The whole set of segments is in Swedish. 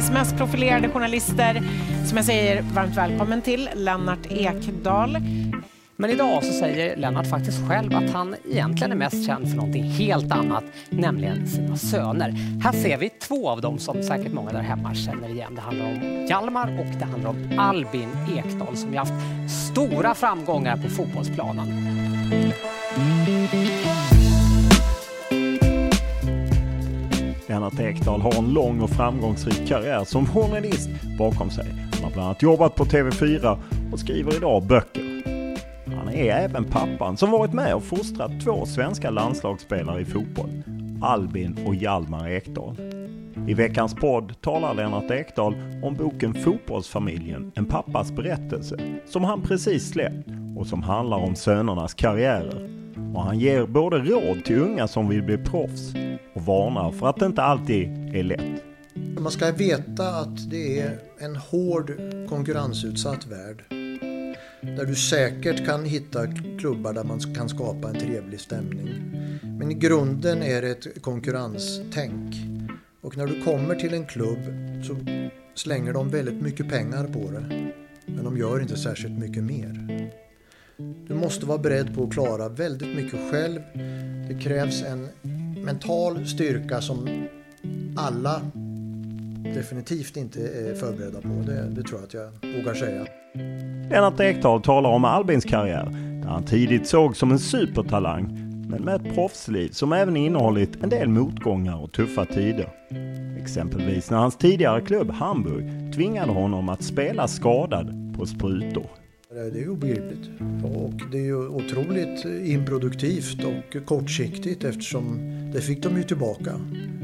Sveriges mest profilerade journalister som jag säger varmt välkommen till, Lennart Ekdal. Men idag så säger Lennart faktiskt själv att han egentligen är mest känd för någonting helt annat, nämligen sina söner. Här ser vi två av dem som säkert många där hemma känner igen. Det handlar om Hjalmar och det handlar om Albin Ekdal som ju haft stora framgångar på fotbollsplanen. Lennart Ekdal har en lång och framgångsrik karriär som journalist bakom sig. Han har bland annat jobbat på TV4 och skriver idag böcker. Han är även pappan som varit med och fostrat två svenska landslagsspelare i fotboll. Albin och Hjalmar Ekdal. I veckans podd talar Lennart Ekdal om boken Fotbollsfamiljen, en pappas berättelse, som han precis släppt och som handlar om sönernas karriärer. Och han ger både råd till unga som vill bli proffs och varnar för att det inte alltid är lätt. Man ska veta att det är en hård konkurrensutsatt värld. Där du säkert kan hitta klubbar där man kan skapa en trevlig stämning. Men i grunden är det ett konkurrenstänk. Och när du kommer till en klubb så slänger de väldigt mycket pengar på det. Men de gör inte särskilt mycket mer. Du måste vara beredd på att klara väldigt mycket själv. Det krävs en mental styrka som alla definitivt inte är förberedda på. Det, det tror jag att jag vågar säga. Lennart Ekdal talar om Albins karriär, där han tidigt såg som en supertalang, men med ett proffsliv som även innehållit en del motgångar och tuffa tider. Exempelvis när hans tidigare klubb Hamburg tvingade honom att spela skadad på sprutor. Det är obegripligt. Och det är ju otroligt improduktivt och kortsiktigt eftersom det fick de ju tillbaka.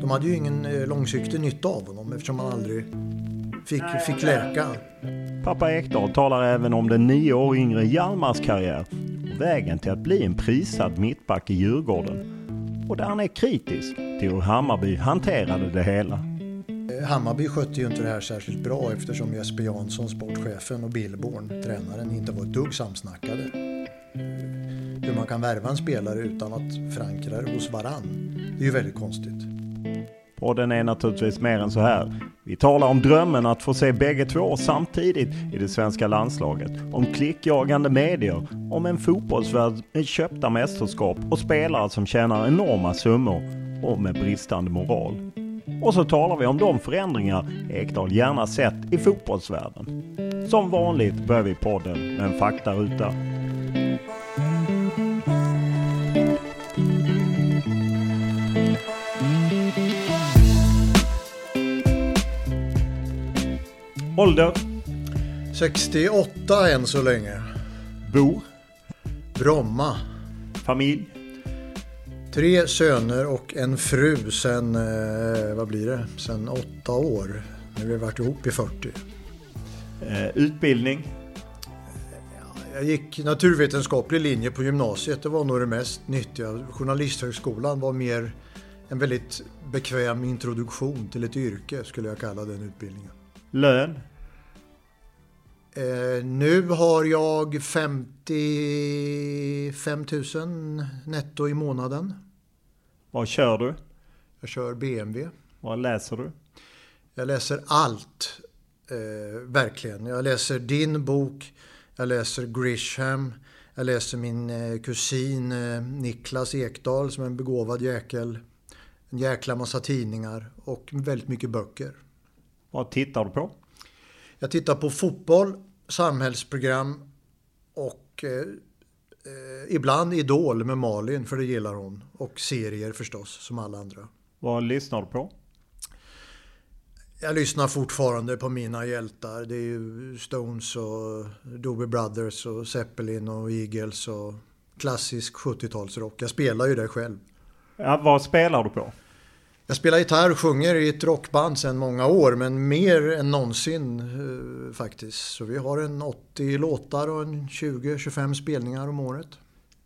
De hade ju ingen eh, långsiktig nytta av honom eftersom han aldrig fick, fick läka. Pappa Ekdal talar även om den nio år yngre Hjalmars karriär och vägen till att bli en prisad mittback i Djurgården. Och där han är kritisk till hur Hammarby hanterade det hela. Hammarby skötte ju inte det här särskilt bra eftersom Jesper Jansson, sportchefen och Billborn, tränaren, inte var ett dugg samsnackade. Hur man kan värva en spelare utan att förankra det hos varann, det är ju väldigt konstigt. Podden är naturligtvis mer än så här. Vi talar om drömmen att få se bägge två samtidigt i det svenska landslaget. Om klickjagande medier, om en fotbollsvärld med köpta mästerskap och spelare som tjänar enorma summor och med bristande moral. Och så talar vi om de förändringar Ekdal gärna sett i fotbollsvärlden. Som vanligt börjar vi podden med en faktaruta. Ålder? 68 än så länge. Bor? Bromma. Familj? Tre söner och en fru sen, eh, vad blir det, sen åtta år. Nu har vi varit ihop i 40. Eh, utbildning? Jag gick naturvetenskaplig linje på gymnasiet. Det var nog det mest nyttiga. Journalisthögskolan var mer en väldigt bekväm introduktion till ett yrke skulle jag kalla den utbildningen. Lön? Eh, nu har jag 55 000 netto i månaden. Vad kör du? Jag kör BMW. Vad läser du? Jag läser allt. Eh, verkligen. Jag läser din bok. Jag läser Grisham. Jag läser min eh, kusin eh, Niklas Ekdahl som är en begåvad jäkel. En jäkla massa tidningar och väldigt mycket böcker. Vad tittar du på? Jag tittar på fotboll, samhällsprogram och eh, ibland Idol med Malin, för det gillar hon. Och serier förstås, som alla andra. Vad lyssnar du på? Jag lyssnar fortfarande på mina hjältar. Det är ju Stones och Doobie Brothers och Zeppelin och Eagles och klassisk 70-talsrock. Jag spelar ju det själv. Ja, vad spelar du på? Jag spelar gitarr och sjunger i ett rockband sedan många år, men mer än någonsin eh, faktiskt. Så vi har en 80 låtar och en 20-25 spelningar om året.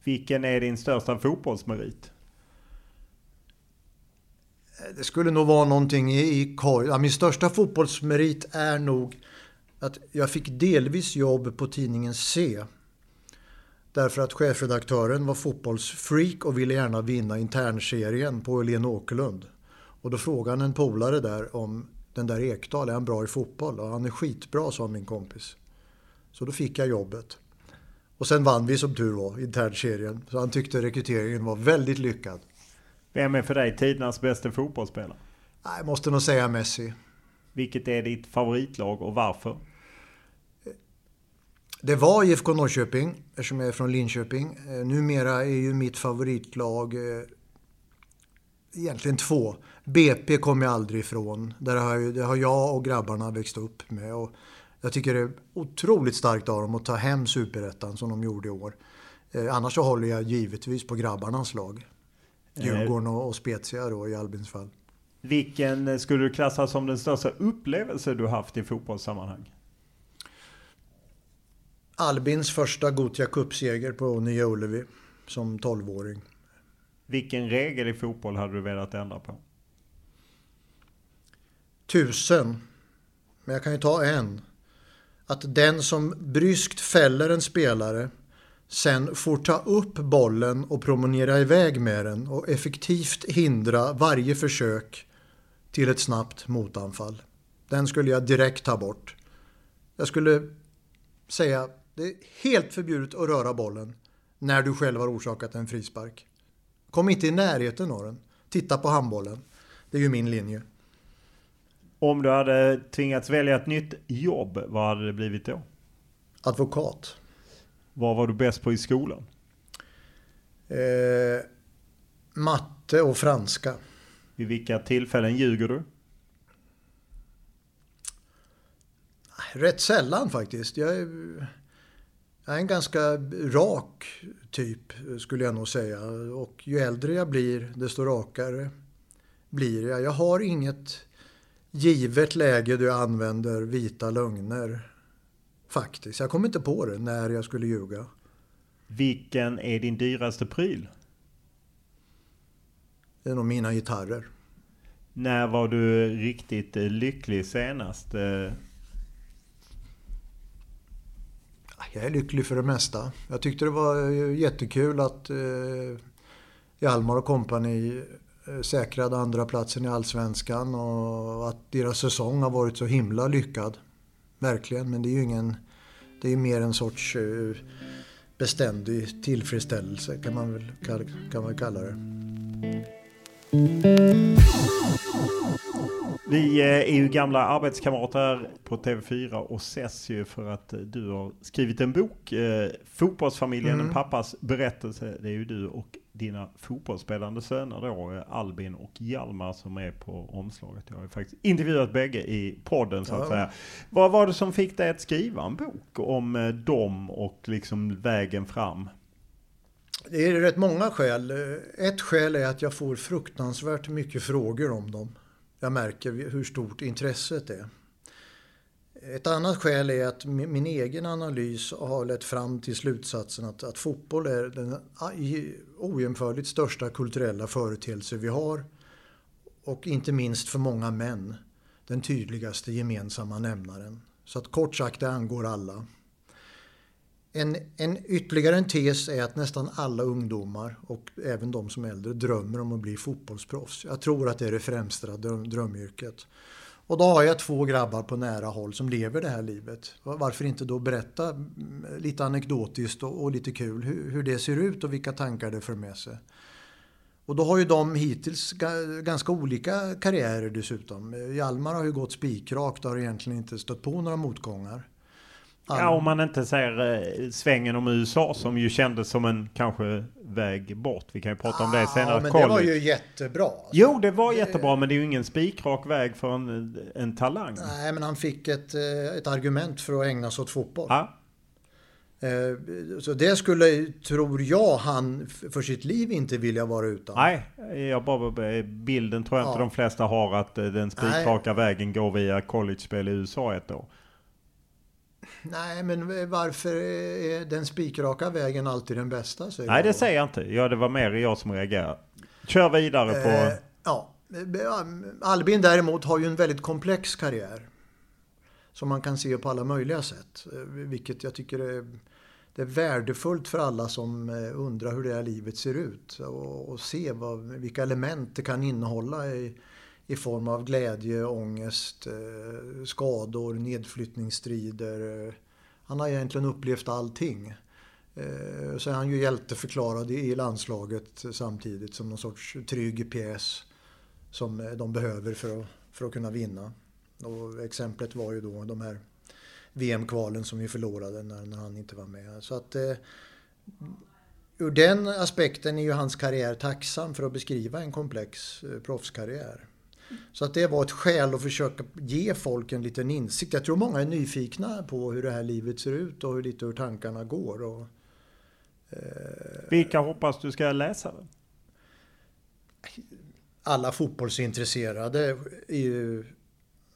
Vilken är din största fotbollsmerit? Det skulle nog vara någonting i, i korg. Ja, min största fotbollsmerit är nog att jag fick delvis jobb på tidningen C. Därför att chefredaktören var fotbollsfreak och ville gärna vinna internserien på Åhlén Åkerlund. Och då frågade han en polare där om den där Ekdal, är han bra i fotboll? Och han är skitbra, sa min kompis. Så då fick jag jobbet. Och sen vann vi som tur var internserien. Så han tyckte rekryteringen var väldigt lyckad. Vem är för dig tidernas bästa fotbollsspelare? Jag måste nog säga Messi. Vilket är ditt favoritlag och varför? Det var IFK Norrköping, eftersom jag är från Linköping. Eh, numera är ju mitt favoritlag eh, egentligen två. BP kommer jag aldrig ifrån. Där har jag, det har jag och grabbarna växt upp med. Och jag tycker det är otroligt starkt av dem att ta hem superettan som de gjorde i år. Eh, annars så håller jag givetvis på grabbarnas lag. Djurgården och, och Spezia då i Albins fall. Vilken skulle du klassa som den största upplevelse du haft i fotbollssammanhang? Albins första Gothia Cup-seger på Nya Ullevi som 12-åring. Vilken regel i fotboll hade du velat ändra på? Tusen. Men jag kan ju ta en. Att den som bryskt fäller en spelare sen får ta upp bollen och promenera iväg med den och effektivt hindra varje försök till ett snabbt motanfall. Den skulle jag direkt ta bort. Jag skulle säga det är helt förbjudet att röra bollen när du själv har orsakat en frispark. Kom inte i närheten av den. Titta på handbollen. Det är ju min linje. Om du hade tvingats välja ett nytt jobb, vad hade det blivit då? Advokat. Vad var du bäst på i skolan? Eh, matte och franska. Vid vilka tillfällen ljuger du? Rätt sällan faktiskt. Jag är, jag är en ganska rak typ skulle jag nog säga. Och ju äldre jag blir desto rakare blir jag. Jag har inget givet läge jag använder vita lögner. Faktiskt. Jag kom inte på det när jag skulle ljuga. Vilken är din dyraste pryl? Det är nog mina gitarrer. När var du riktigt eh, lycklig senast? Eh, Jag är lycklig för det mesta. Jag tyckte det var eh, jättekul att eh, Hjalmar och kompani Eh, säkrade andra platsen i Allsvenskan och att deras säsong har varit så himla lyckad. Verkligen, men det är ju ingen... Det är mer en sorts eh, beständig tillfredsställelse kan man väl, kan man kalla det. Vi eh, är ju gamla arbetskamrater på TV4 och ses ju för att eh, du har skrivit en bok, eh, Fotbollsfamiljen, mm. en pappas berättelse. Det är ju du och dina fotbollsspelande söner då, Albin och Hjalmar som är på omslaget. Jag har ju faktiskt intervjuat bägge i podden så att ja. säga. Vad var det som fick dig att skriva en bok om dem och liksom vägen fram? Det är rätt många skäl. Ett skäl är att jag får fruktansvärt mycket frågor om dem. Jag märker hur stort intresset är. Ett annat skäl är att min egen analys har lett fram till slutsatsen att, att fotboll är den ojämförligt största kulturella företeelse vi har. Och inte minst för många män den tydligaste gemensamma nämnaren. Så att kort sagt, det angår alla. En, en, ytterligare en tes är att nästan alla ungdomar och även de som är äldre drömmer om att bli fotbollsproffs. Jag tror att det är det främsta dröm, drömyrket. Och då har jag två grabbar på nära håll som lever det här livet. Varför inte då berätta mm, lite anekdotiskt och, och lite kul hur, hur, det ser ut och vilka tankar det för med sig. Och då har ju de hittills ganska olika karriärer dessutom. Hjalmar har ju gått spikrakt och har egentligen inte stött på några motgångar. Ja, om man inte ser eh, svängen om USA som ju kändes som en kanske väg bort. Vi kan ju prata om det senare. Men college. det var ju jättebra. Alltså. Jo, det var jättebra, men det är ju ingen spikrak väg för en, en talang. Nej, men han fick ett, eh, ett argument för att ägna sig åt fotboll. Ja. Eh, så det skulle, tror jag, han för sitt liv inte vilja vara utan. Nej, jag bara, bilden tror jag ja. inte de flesta har att den spikraka vägen går via college-spel i USA ett år. Nej, men varför är den spikraka vägen alltid den bästa? Säger Nej, det säger jag inte. Ja, det var mer jag som reagerade. Kör vidare på... Eh, ja, Albin däremot har ju en väldigt komplex karriär. Som man kan se på alla möjliga sätt. Eh, vilket jag tycker är, det är värdefullt för alla som eh, undrar hur det här livet ser ut. Och, och se vad, vilka element det kan innehålla i, i form av glädje, ångest, eh, skador, nedflyttningsstrider. Han har egentligen upplevt allting. Eh, så är han ju hjälteförklarad i landslaget samtidigt som någon sorts trygg pjäs som eh, de behöver för att, för att kunna vinna. Och exemplet var ju då de här VM-kvalen som vi förlorade när, när han inte var med. Så att ur den aspekten är ju hans karriär tacksam för att beskriva en komplex proffskarriär. Så att det var ett skäl att försöka ge folk en liten insikt. Jag tror många är nyfikna på hur det här livet ser ut och hur lite hur tankarna går. Och, eh, Vilka hoppas du ska läsa den? Alla fotbollsintresserade är ju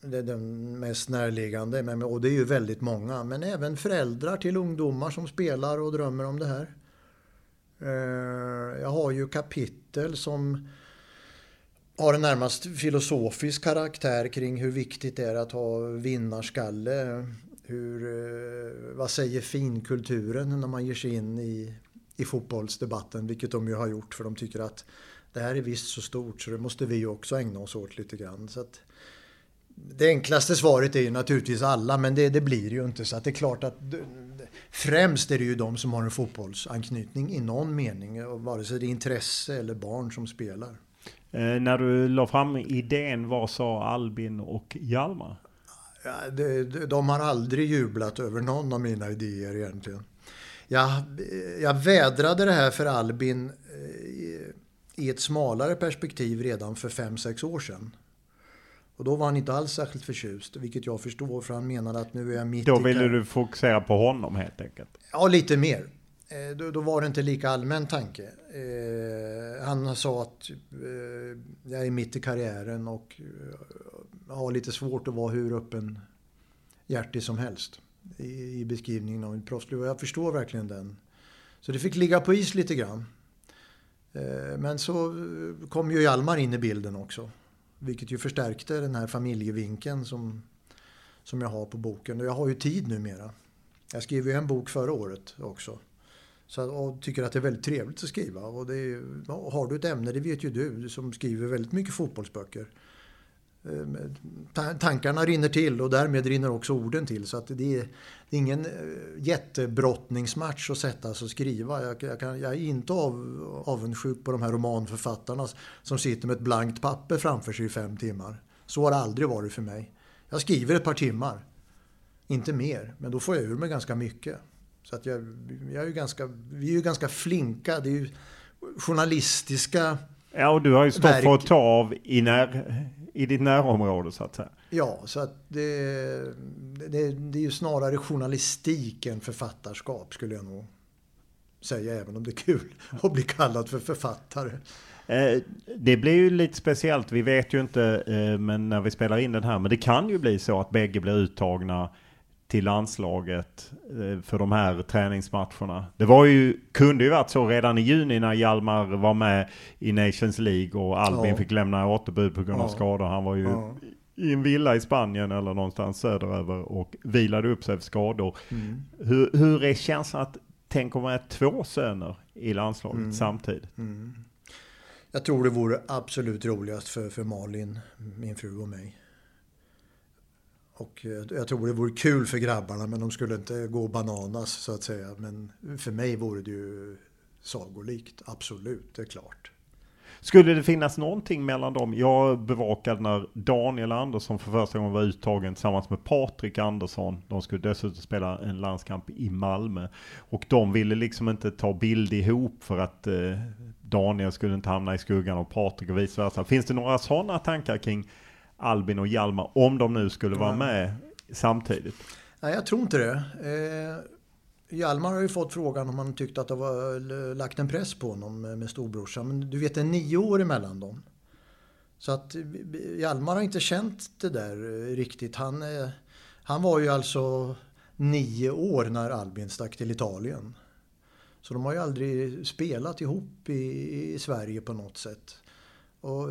det är den mest närliggande. Och det är ju väldigt många. Men även föräldrar till ungdomar som spelar och drömmer om det här. Eh, jag har ju kapitel som har en närmast filosofisk karaktär kring hur viktigt det är att ha vinnarskalle. Hur, eh, vad säger finkulturen när man ger sig in i, i fotbollsdebatten, vilket de ju har gjort för de tycker att det här är visst så stort så det måste vi också ägna oss åt lite grann. Så att, det enklaste svaret är ju naturligtvis alla, men det, det blir ju inte så att det är klart att främst är det ju de som har en fotbollsanknytning i någon mening, vare sig det är intresse eller barn som spelar. Eh, när du la fram idén, vad sa Albin och Hjalmar? Ja, de, de har aldrig jublat över någon av mina idéer egentligen. Jag, jag vädrade det här för Albin eh, i ett smalare perspektiv redan för 5-6 år sedan. Och då var han inte alls särskilt förtjust, vilket jag förstår för han menade att nu är jag mitt Då ville du fokusera på honom helt enkelt? Ja, lite mer. Eh, då, då, var det inte lika allmän tanke. Eh, han sa att eh, jag är mitt i karriären och eh, har lite svårt att vara hur öppen hjärtig som helst i, i beskrivningen av mitt proffsliv. Och jag förstår verkligen den. Så det fick ligga på is lite grann. Eh, men så eh, kom ju Hjalmar in i bilden också. Vilket ju förstärkte den här familjevinkeln som, som jag har på boken. Och jag har ju tid numera. Jag skrev ju en bok förra året också. Så, och tycker att det är väldigt trevligt att skriva. Och det är, har du ett ämne, det vet ju du som skriver väldigt mycket fotbollsböcker. Eh, tankarna rinner till och därmed rinner också orden till. Så att det, är, det är ingen eh, jättebrottningsmatch att sätta sig och skriva. Jag, jag, kan, jag är inte av, avundsjuk på de här romanförfattarna som sitter med ett blankt papper framför sig i fem timmar. Så har det aldrig varit för mig. Jag skriver ett par timmar. Inte mer, men då får jag ur mig ganska mycket. Så att jag, jag är ganska, vi är ju ganska flinka. Det är ju journalistiska Ja, och du har ju stått verk. för att ta av i, när, i ditt närområde så att säga. Ja, så att det, det, det är ju snarare journalistik än författarskap skulle jag nog säga, även om det är kul att bli kallad för författare. Eh, det blir ju lite speciellt, vi vet ju inte eh, men när vi spelar in den här, men det kan ju bli så att bägge blir uttagna till landslaget eh, för de här träningsmatcherna. Det var ju, kunde ju varit så redan i juni när Hjalmar var med i Nations League och Albin ja. fick lämna återbud på grund av ja. skador. Han var ju ja. i en villa i Spanien eller någonstans söderöver och vilade upp sig för skador. Mm. Hur, hur är känslan att tänk om man är två söner i landslaget mm. samtidigt? Mm. Jag tror det vore absolut roligast för, för Malin, min fru och mig. Och eh, jag tror det vore kul för grabbarna men de skulle inte gå bananas så att säga. Men för mig vore det ju sagolikt, absolut, det är klart. Skulle det finnas någonting mellan dem? Jag bevakade när Daniel Andersson för första gången var uttagen tillsammans med Patrik Andersson. De skulle dessutom spela en landskamp i Malmö. Och de ville liksom inte ta bild ihop för att eh, Daniel skulle inte hamna i skuggan av Patrik och vice versa. Finns det några sådana tankar kring Albin och Hjalmar om de nu skulle vara med samtidigt? Nej, jag tror inte det. Eh, Hjalmar har ju fått frågan om han tyckte att det var lagt en press på honom med storebrorsan. Men du vet, det är nio år emellan dem. Så att Hjalmar har inte känt det där riktigt. Han, eh, han var ju alltså nio år när Albin stack till Italien. Så de har ju aldrig spelat ihop i, i Sverige på något sätt. Och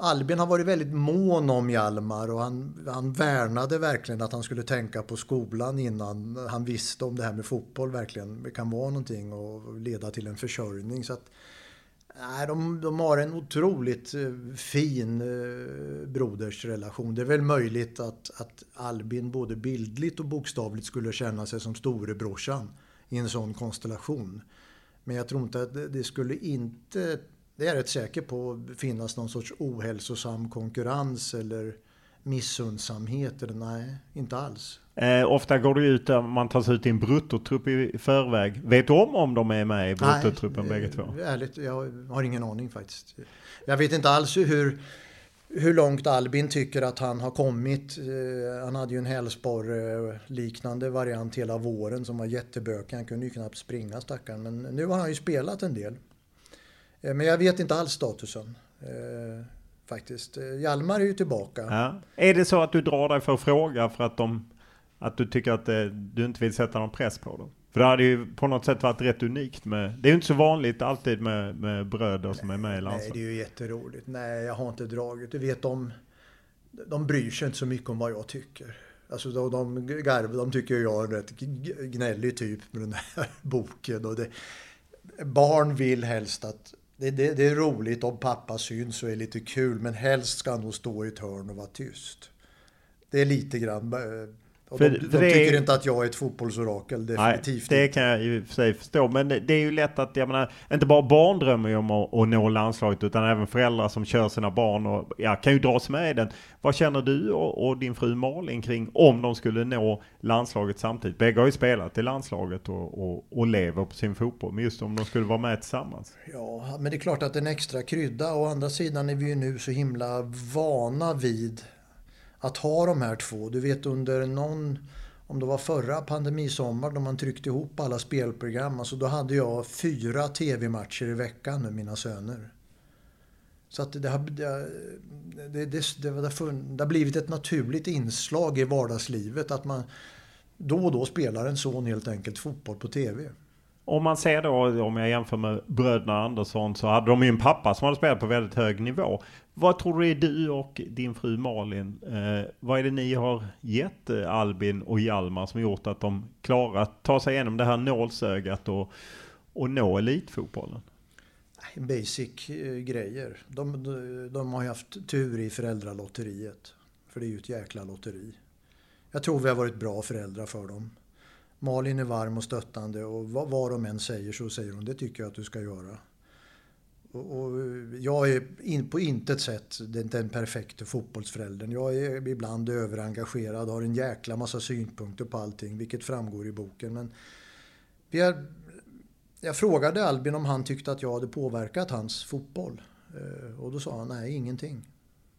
Albin har varit väldigt mån om Hjalmar och han, han värnade verkligen att han skulle tänka på skolan innan han visste om det här med fotboll verkligen kan vara någonting och leda till en försörjning. Så att, nej, de, de har en otroligt eh, fin eh, brodersrelation. Det är väl möjligt att, att Albin både bildligt och bokstavligt skulle känna sig som storebrorsan i en sån konstellation. Men jag tror inte att det skulle inte det är jag rätt säker på finnas någon sorts ohälsosam konkurrens eller missundsamhet. Eller nej, inte alls. Eh, ofta går det ut att man tar sig ut i en bruttotrupp i förväg. Vet du om om de är med i bruttotruppen nej, bägge två? Ärligt, jag har ingen aning faktiskt. Jag vet inte alls hur, hur långt Albin tycker att han har kommit. Eh, han hade ju en hälsporre liknande variant hela våren som var jättebökig. Han kunde ju knappt springa stackaren. Men nu har han ju spelat en del. Eh, men jag vet inte alls statusen. Eh, faktiskt. Eh, Hjalmar är ju tillbaka. Ja. Är det så att du drar dig för att fråga för att, de, att du tycker att du inte vill sätta någon press på dem? För det hade ju på något sätt varit rätt unikt med, det är ju inte så vanligt alltid med, med bröder som är med i landslaget. Nej, det är ju jätteroligt. Nej, jag har inte dragit. Du vet, de, de bryr sig inte så mycket om vad jag tycker. Alltså de, de garv, de tycker jag är en rätt gnällig typ med den här boken. Och det, barn vill helst att det, det, det, är roligt om pappa syns och är lite kul men helst ska han nog stå i ett hörn och vara tyst. Det är lite grann eh, och för, de, de tycker är, inte att jag är ett fotbollsorakel, definitivt Nej, det kan jag ju för sig förstå. Men det, det är ju lätt att, jag menar, inte bara barn drömmer ju om att, att nå landslaget utan även föräldrar som kör sina barn och ja, kan ju dras med i den. Vad känner du och, och, din fru Malin kring om de skulle nå landslaget samtidigt? Bägge har ju spelat i landslaget och, och, och lever på sin fotboll, men just om de skulle vara med tillsammans. Ja, men det är klart att en extra krydda. Å andra sidan är vi ju nu så himla vana vid att ha de här två. Du vet under någon, om det var förra pandemisommar då man tryckte ihop alla spelprogram, alltså då hade jag fyra tv-matcher i veckan med mina söner. Så att det har, det, det, det, det, har blivit ett naturligt inslag i vardagslivet att man då och då spelar en son helt enkelt fotboll på tv. Om man ser då, om jag jämför med bröderna Andersson, så hade de ju en pappa som hade spelat på väldigt hög nivå. Vad tror du är du och din fru Malin, eh, vad är det ni har gett eh, Albin och Hjalmar som gjort att de klarat att ta sig igenom det här nålsögat och, och nå elitfotbollen? Basic eh, grejer. De, de, de har ju haft tur i föräldralotteriet. För det är ju ett jäkla lotteri. Jag tror vi har varit bra föräldrar för dem. Malin är varm och stöttande och vad, vad de än säger så säger hon det tycker jag att du ska göra. Och, och jag är in, på intet sätt den, den perfekta fotbollsföräldern. Jag är ibland överengagerad har en jäkla massa synpunkter på allting, vilket framgår i boken. Men vi jag frågade Albin om han tyckte att jag hade påverkat hans fotboll. Eh, och då sa han nej, ingenting.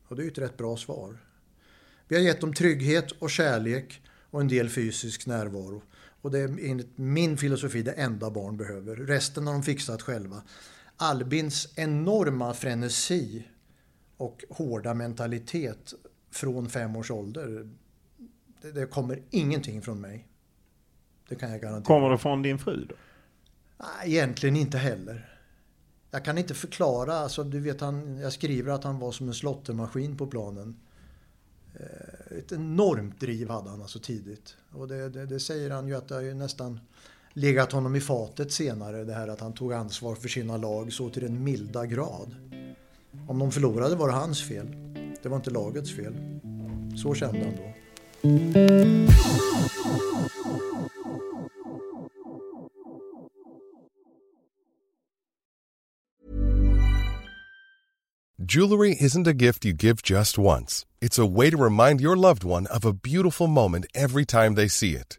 Och det är ju ett rätt bra svar. Vi har gett dem trygghet och kärlek och en del fysisk närvaro. Och det är enligt min filosofi det enda barn behöver. Resten har de fixat själva. Albins enorma frenesi och hårda mentalitet från fem års ålder. Det, det kommer ingenting från mig. Det kan jag garantera. Kommer det från din fru då? Nej, egentligen inte heller. Jag kan inte förklara, alltså, du vet han, jag skriver att han var som en slottermaskin på planen. Eh, ett enormt driv hade han alltså tidigt. Och det, det, det säger han ju att det ju nästan legat honom i fatet senare. Det här att han tog ansvar för sina lag så till den milda grad. Om de förlorade var det hans fel. Det var inte lagets fel. Så kände han då. Jewelry isn't a gift you give just once. It's a way to remind your loved one of a beautiful moment every time they see it.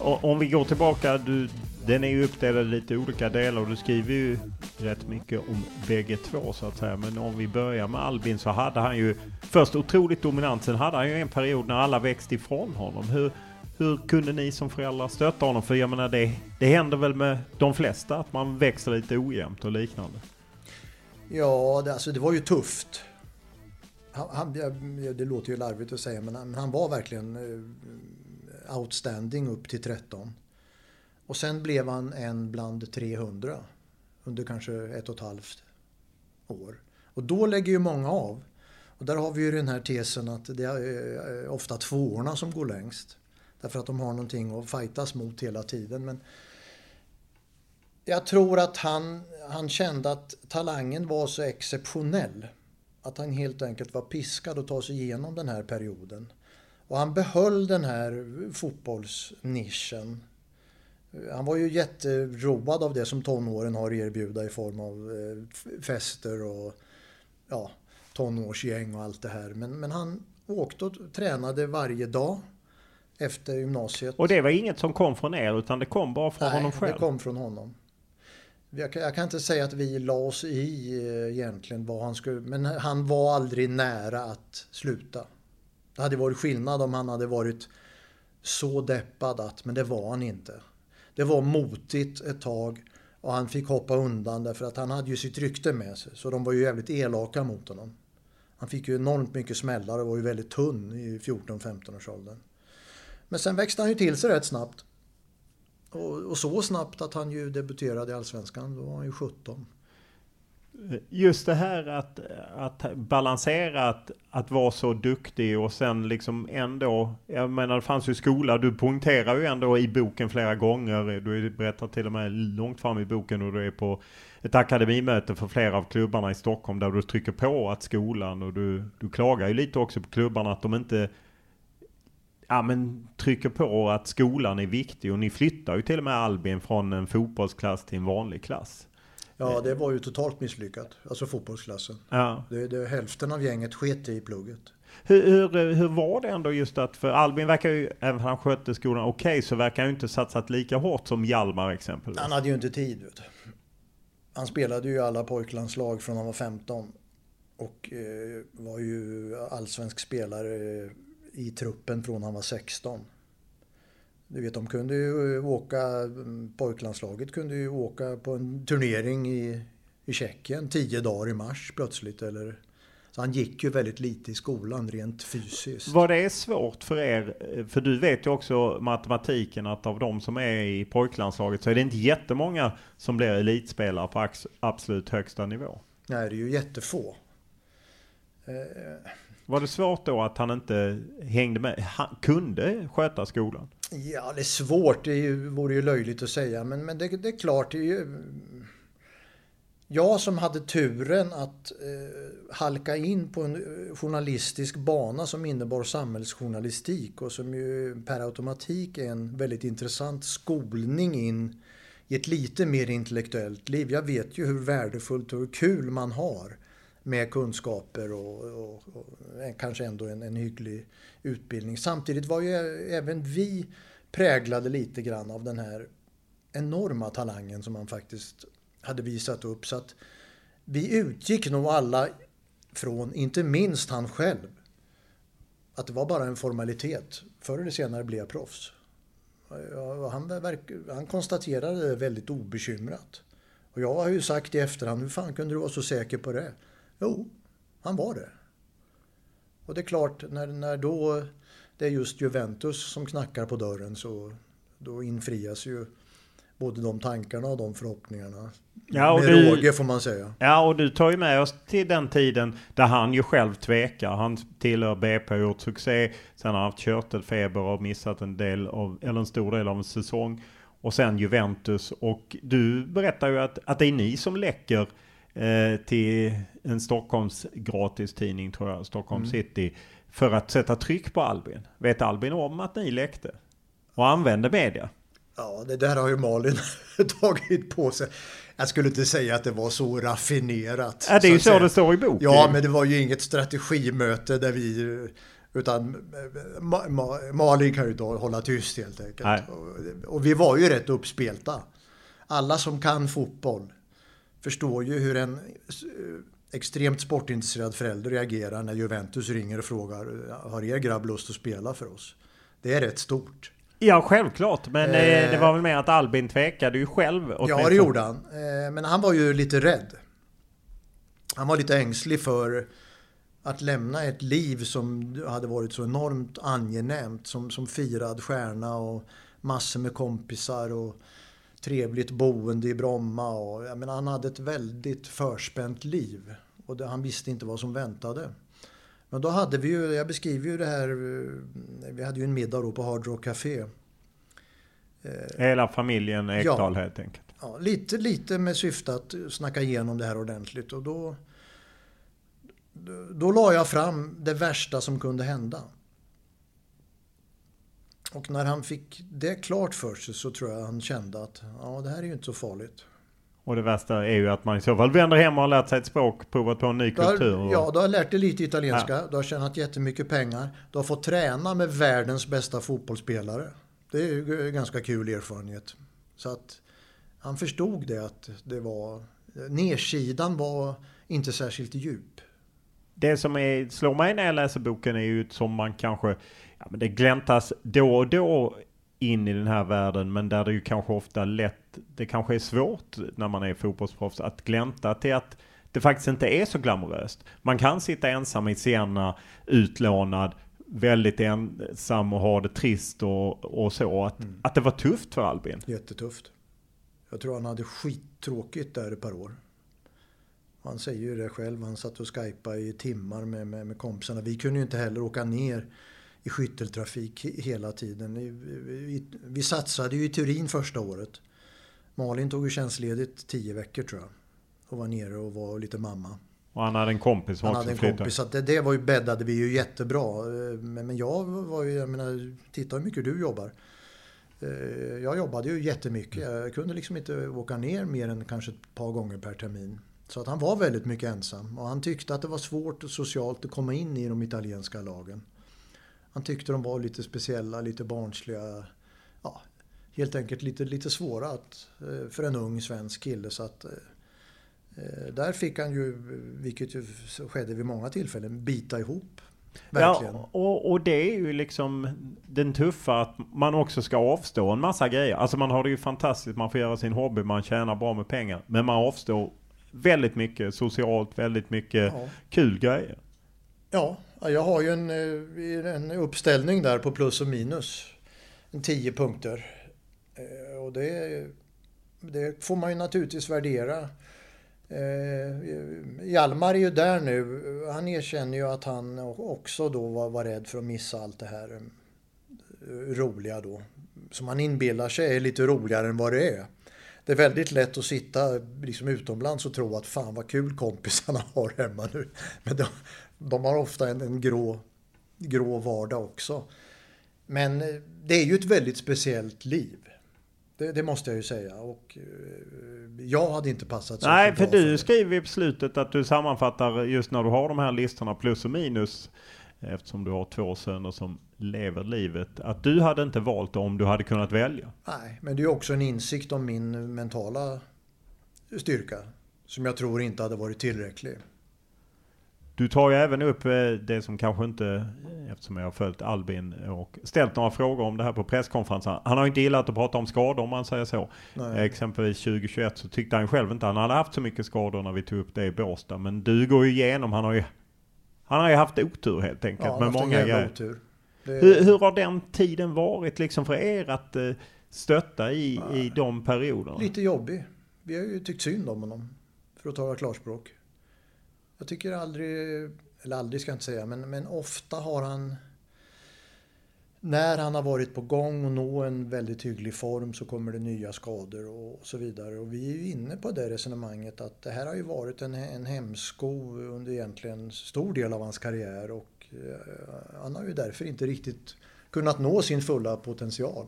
Om vi går tillbaka, du, den är ju uppdelad i lite olika delar och du skriver ju rätt mycket om bägge två så att säga. Men om vi börjar med Albin så hade han ju först otroligt dominant, sen hade han ju en period när alla växte ifrån honom. Hur, hur kunde ni som föräldrar stötta honom? För jag menar det, det händer väl med de flesta att man växer lite ojämnt och liknande. Ja, det, alltså, det var ju tufft. Han, han, det låter ju larvigt att säga, men han, han var verkligen eh, outstanding upp till 13. Och sen blev han en bland 300 under kanske ett och ett halvt år. Och då lägger ju många av. Och där har vi ju den här tesen att det är eh, ofta tvåorna som går längst. Därför att de har någonting att fightas mot hela tiden. Men jag tror att han, han kände att talangen var så exceptionell. Att han helt enkelt var piskad att ta sig igenom den här perioden. Och han behöll den här fotbollsnischen. Han var ju jätteroad av det som tonåren har att erbjuda i form av fester och ja, tonårsgäng och allt det här. Men, men han åkte och tränade varje dag efter gymnasiet. Och det var inget som kom från er utan det kom bara från Nej, honom själv? det kom från honom. Jag kan, jag kan inte säga att vi la oss i eh, egentligen vad han skulle... Men han var aldrig nära att sluta. Det hade varit skillnad om han hade varit så deppad att, men det var han inte. Det var motigt ett tag och han fick hoppa undan därför att han hade ju sitt rykte med sig. Så de var ju jävligt elaka mot honom. Han fick ju enormt mycket smällar och var ju väldigt tunn i 14-15 års åldern. Men sen växte han ju till sig rätt snabbt. Och, och, så snabbt att han ju debuterade i Allsvenskan, då var han ju 17. Just det här att, att balansera att, att vara så duktig och sen liksom ändå, jag menar det fanns ju skola, du poängterar ju ändå i boken flera gånger, du berättar till och med långt fram i boken och du är på ett akademimöte för flera av klubbarna i Stockholm där du trycker på att skolan och du, du klagar ju lite också på klubbarna att de inte ja, men trycker på att skolan är viktig. Och ni flyttar ju till och med Albin från en fotbollsklass till en vanlig klass. Ja, det var ju totalt misslyckat. Alltså fotbollsklassen. Ja. Det, det, hälften av gänget sket i plugget. Hur, hur, hur var det ändå just att, för Albin verkar ju, även om han skötte skolan okej, okay, så verkar han ju inte satsat lika hårt som Hjalmar exempelvis. Han hade ju inte tid. Vet du. Han spelade ju alla pojklandslag från han var 15. Och eh, var ju allsvensk spelare i truppen från han var 16. Du vet, de kunde ju åka, pojklandslaget kunde ju åka på en turnering i, i Tjeckien tio dagar i mars plötsligt. Eller, så han gick ju väldigt lite i skolan rent fysiskt. Vad det svårt för er, för du vet ju också matematiken att av de som är i pojklandslaget så är det inte jättemånga som blir elitspelare på absolut högsta nivå. Nej, det är ju jättefå. Eh, var det svårt då att han inte hängde med, han kunde sköta skolan? Ja, det är svårt, det är ju, vore ju löjligt att säga, men, men det, det är klart, det är ju... Jag som hade turen att eh, halka in på en eh, journalistisk bana som innebar samhällsjournalistik och som ju per automatik är en väldigt intressant skolning in i ett lite mer intellektuellt liv. Jag vet ju hur värdefullt och hur kul man har med kunskaper och, och, och kanske ändå en, en hygglig utbildning. Samtidigt var ju även vi präglade lite grann av den här enorma talangen som man faktiskt hade visat upp. Så att vi utgick nog alla från, inte minst han själv, att det var bara en formalitet. Förr eller senare blev jag proffs. Han, han konstaterade det väldigt obekymrat. Och jag har ju sagt i efterhand, hur fan kunde du vara så säker på det? Jo, han var det. Och det är klart, när, när då det är just Juventus som knackar på dörren så då infrias ju både de tankarna och de förhoppningarna. Ja, och med du, råge får man säga. Ja, och du tar ju med oss till den tiden där han ju själv tvekar. Han tillhör BP och gjort succé. Sen har han haft körtelfeber och missat en del av, eller en stor del av en säsong. Och sen Juventus. Och du berättar ju att, att det är ni som läcker eh, till en Stockholms gratistidning tror jag, Stockholm mm. City. För att sätta tryck på Albin. Vet Albin om att ni läckte? Och använde media? Ja, det där har ju Malin tagit på sig. Jag skulle inte säga att det var så raffinerat. Ja, det är ju så, så det står i boken. Ja, men det var ju inget strategimöte där vi... Utan Ma Ma Malin kan ju då hålla tyst helt enkelt. Och, och vi var ju rätt uppspelta. Alla som kan fotboll förstår ju hur en extremt sportintresserad förälder reagerar när Juventus ringer och frågar har er grabb lust att spela för oss? Det är rätt stort. Ja, självklart. Men eh, det var väl mer att Albin tvekade ju själv. Ja, det gjorde han. Eh, men han var ju lite rädd. Han var lite ängslig för att lämna ett liv som hade varit så enormt angenämt. Som, som firad stjärna och massor med kompisar och trevligt boende i Bromma. Och, jag menar, han hade ett väldigt förspänt liv. Och det, han visste inte vad som väntade. Men då hade vi ju, jag beskriver ju det här, eh, vi hade ju en middag då på Hard Rock Café. Eh, Hela familjen Ekdal ja, helt enkelt? Ja, lite, lite med syfte att snacka igenom det här ordentligt. Och då, då la jag fram det värsta som kunde hända. Och när han fick det klart för sig så tror jag han kände att ja, det här är ju inte så farligt. Och det värsta är ju att man i så fall vänder hem och har lärt sig ett språk, provat på en ny kultur. Har, ja, du har lärt dig lite italienska, ja. du har tjänat jättemycket pengar. Du har fått träna med världens bästa fotbollsspelare. Det är ju en ganska kul erfarenhet. Så att han förstod det att det var... Nedsidan var inte särskilt djup. Det som är, slår mig när jag läser boken är ju som man kanske... Ja, men det gläntas då och då in i den här världen men där det ju kanske ofta lätt, det kanske är svårt när man är fotbollsproffs att glänta till att det faktiskt inte är så glamoröst. Man kan sitta ensam i Siena, utlånad, väldigt ensam och ha det trist och, och så. Att, mm. att det var tufft för Albin. Jättetufft. Jag tror han hade skittråkigt där ett par år. Han säger ju det själv. Han satt och skypade i timmar med, med, med kompisarna. Vi kunde ju inte heller åka ner i skytteltrafik hela tiden. Vi, satsade ju i Turin första året. Malin tog ju tjänstledigt tio veckor tror jag. Och var nere och var lite mamma. Och han hade en kompis som Han hade en flyttade. kompis, så det, det var ju bäddade vi ju jättebra. Men, men jag var ju, jag menar, titta hur mycket du jobbar. Eh, jag jobbade ju jättemycket. Jag kunde liksom inte åka ner mer än kanske ett par gånger per termin. Så att han var väldigt mycket ensam och han tyckte att det var svårt och socialt att komma in i de italienska lagen. Han tyckte de var lite speciella, lite barnsliga. Ja, helt enkelt lite, lite svåra att, eh, för en ung svensk kille. Så att, eh, där fick han ju, vilket ju skedde vid många tillfällen, bita ihop. Verkligen. Ja, och, och det är ju liksom den tuffa att man också ska avstå en massa grejer. Alltså man har det ju fantastiskt, man får göra sin hobby, man tjänar bra med pengar. Men man avstår väldigt mycket socialt, väldigt mycket Ja. kul grejer. Ja, jag har ju en, eh, en uppställning där på plus och minus. Tio punkter. Eh, och det, det får man ju naturligtvis värdera. Eh, Hjalmar är ju där nu. Han erkänner ju att han också då var, var rädd för att missa allt det här roliga då. Som han inbillar sig är lite roligare än vad det är. Det är väldigt lätt att sitta liksom utomlands och tro att fan vad kul kompisarna har hemma nu. Men de, de har ofta en, en grå, grå vardag också. Men eh, det är ju ett väldigt speciellt liv. Det, det måste jag ju säga. Och eh, jag hade inte passat så Nej, för du skriver ju på slutet att du sammanfattar just när du har de här listorna plus och minus. Eftersom du har två söner som lever livet. Att du hade inte valt om du hade kunnat välja. Nej, men det är också en insikt om min mentala styrka. Som jag tror inte hade varit tillräcklig. Du tar ju även upp eh, det som kanske inte, eftersom jag har följt Albin och ställt några frågor om det här på presskonferensen. Han har inte gillat att prata om skador om man säger så. Nej. Exempelvis 2021 så tyckte han själv inte han hade haft så mycket skador när vi tog upp det i Båstad. Men du går ju igenom, han har ju, han har ju haft otur helt enkelt Ja, med många grejer. otur. Det- Hur, hur har den tiden varit liksom för er att eh, stötta i, i de perioderna? Lite jobbig. Vi har ju tyckt synd om honom. För att tala klarspråk. Jag tycker aldrig, eller aldrig ska jag inte säga, men, men ofta har han... När han har varit på gång och nå en väldigt hygglig form så kommer det nya skador och så vidare. Och vi är ju inne på det resonemanget att det här har ju varit en, en hämsko under egentligen stor del av hans karriär och eh, han har ju därför inte riktigt kunnat nå sin fulla potential.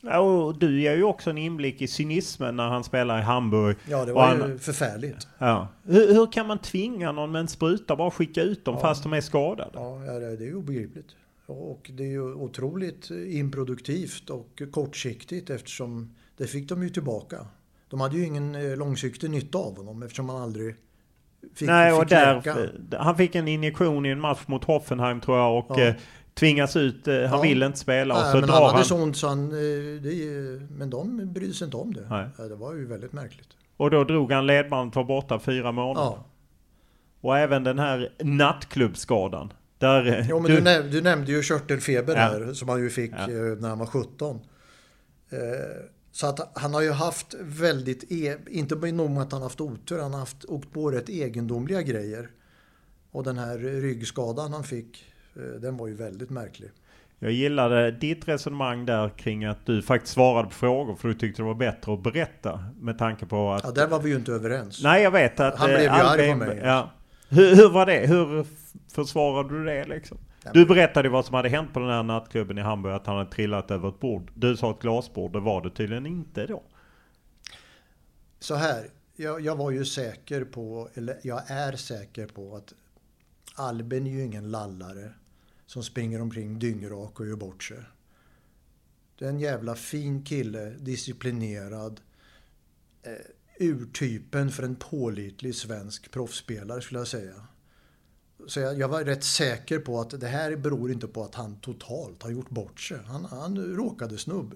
Ja, och du ger ju också en inblick i cynismen när han spelar i Hamburg. Ja, det Och var han- ju förfärligt. Ja. Hur, hur kan man tvinga någon med en spruta bara skicka ut dem fast de är skadade? Ja, ja, det är ju obegripligt. Och det är ju otroligt improduktivt och kortsiktigt eftersom det fick de ju tillbaka. De hade ju ingen eh, långsiktig nytta av honom eftersom man aldrig fick, Nej, och fick där, läka. han fick en injektion i en match mot Hoffenheim tror jag och Ja. Tvingas ut. Eh, han Ja. vill inte spela och Nej, så men drar han han. hade så ont så han... eh, Det, men de brydde sig inte om det. Nej. Det var ju väldigt märkligt. Och då drog han ledbandet var borta fyra månader. Ja. Och även den här nattklubbsskadan. Där, eh, Jo, men du, näm- du nämnde ju körtelfeber Ja. här som han ju fick Ja. när han var 17. Eh, Så att han har ju haft väldigt, e- inte nog med att han haft otur, han har haft, åkt på rätt egendomliga grejer. Och den här ryggskadan han fick, den var ju väldigt märklig. Jag gillade ditt resonemang där kring att du faktiskt svarade på frågor för du tyckte det var bättre att berätta med tanke på att... Ja, där var vi ju inte överens. Nej, jag vet att... Han eh, blev ju arg på mig. Ja. Hur, hur var det? Hur försvarade du det liksom? Du berättade vad som hade hänt på den här nattklubben i Hamburg, att han hade trillat över ett bord. Du sa ett glasbord, det var det tydligen inte då. Så här, jag, jag var ju säker på, eller jag är säker på att Albin är ju ingen lallare som springer omkring dyngrak och gör bort sig. Det är en jävla fin kille, disciplinerad. Eh, urtypen för en pålitlig svensk proffsspelare skulle jag säga. Så jag, jag var rätt säker på att det här beror inte på att han totalt har gjort bort sig. Han, han råkade snubb,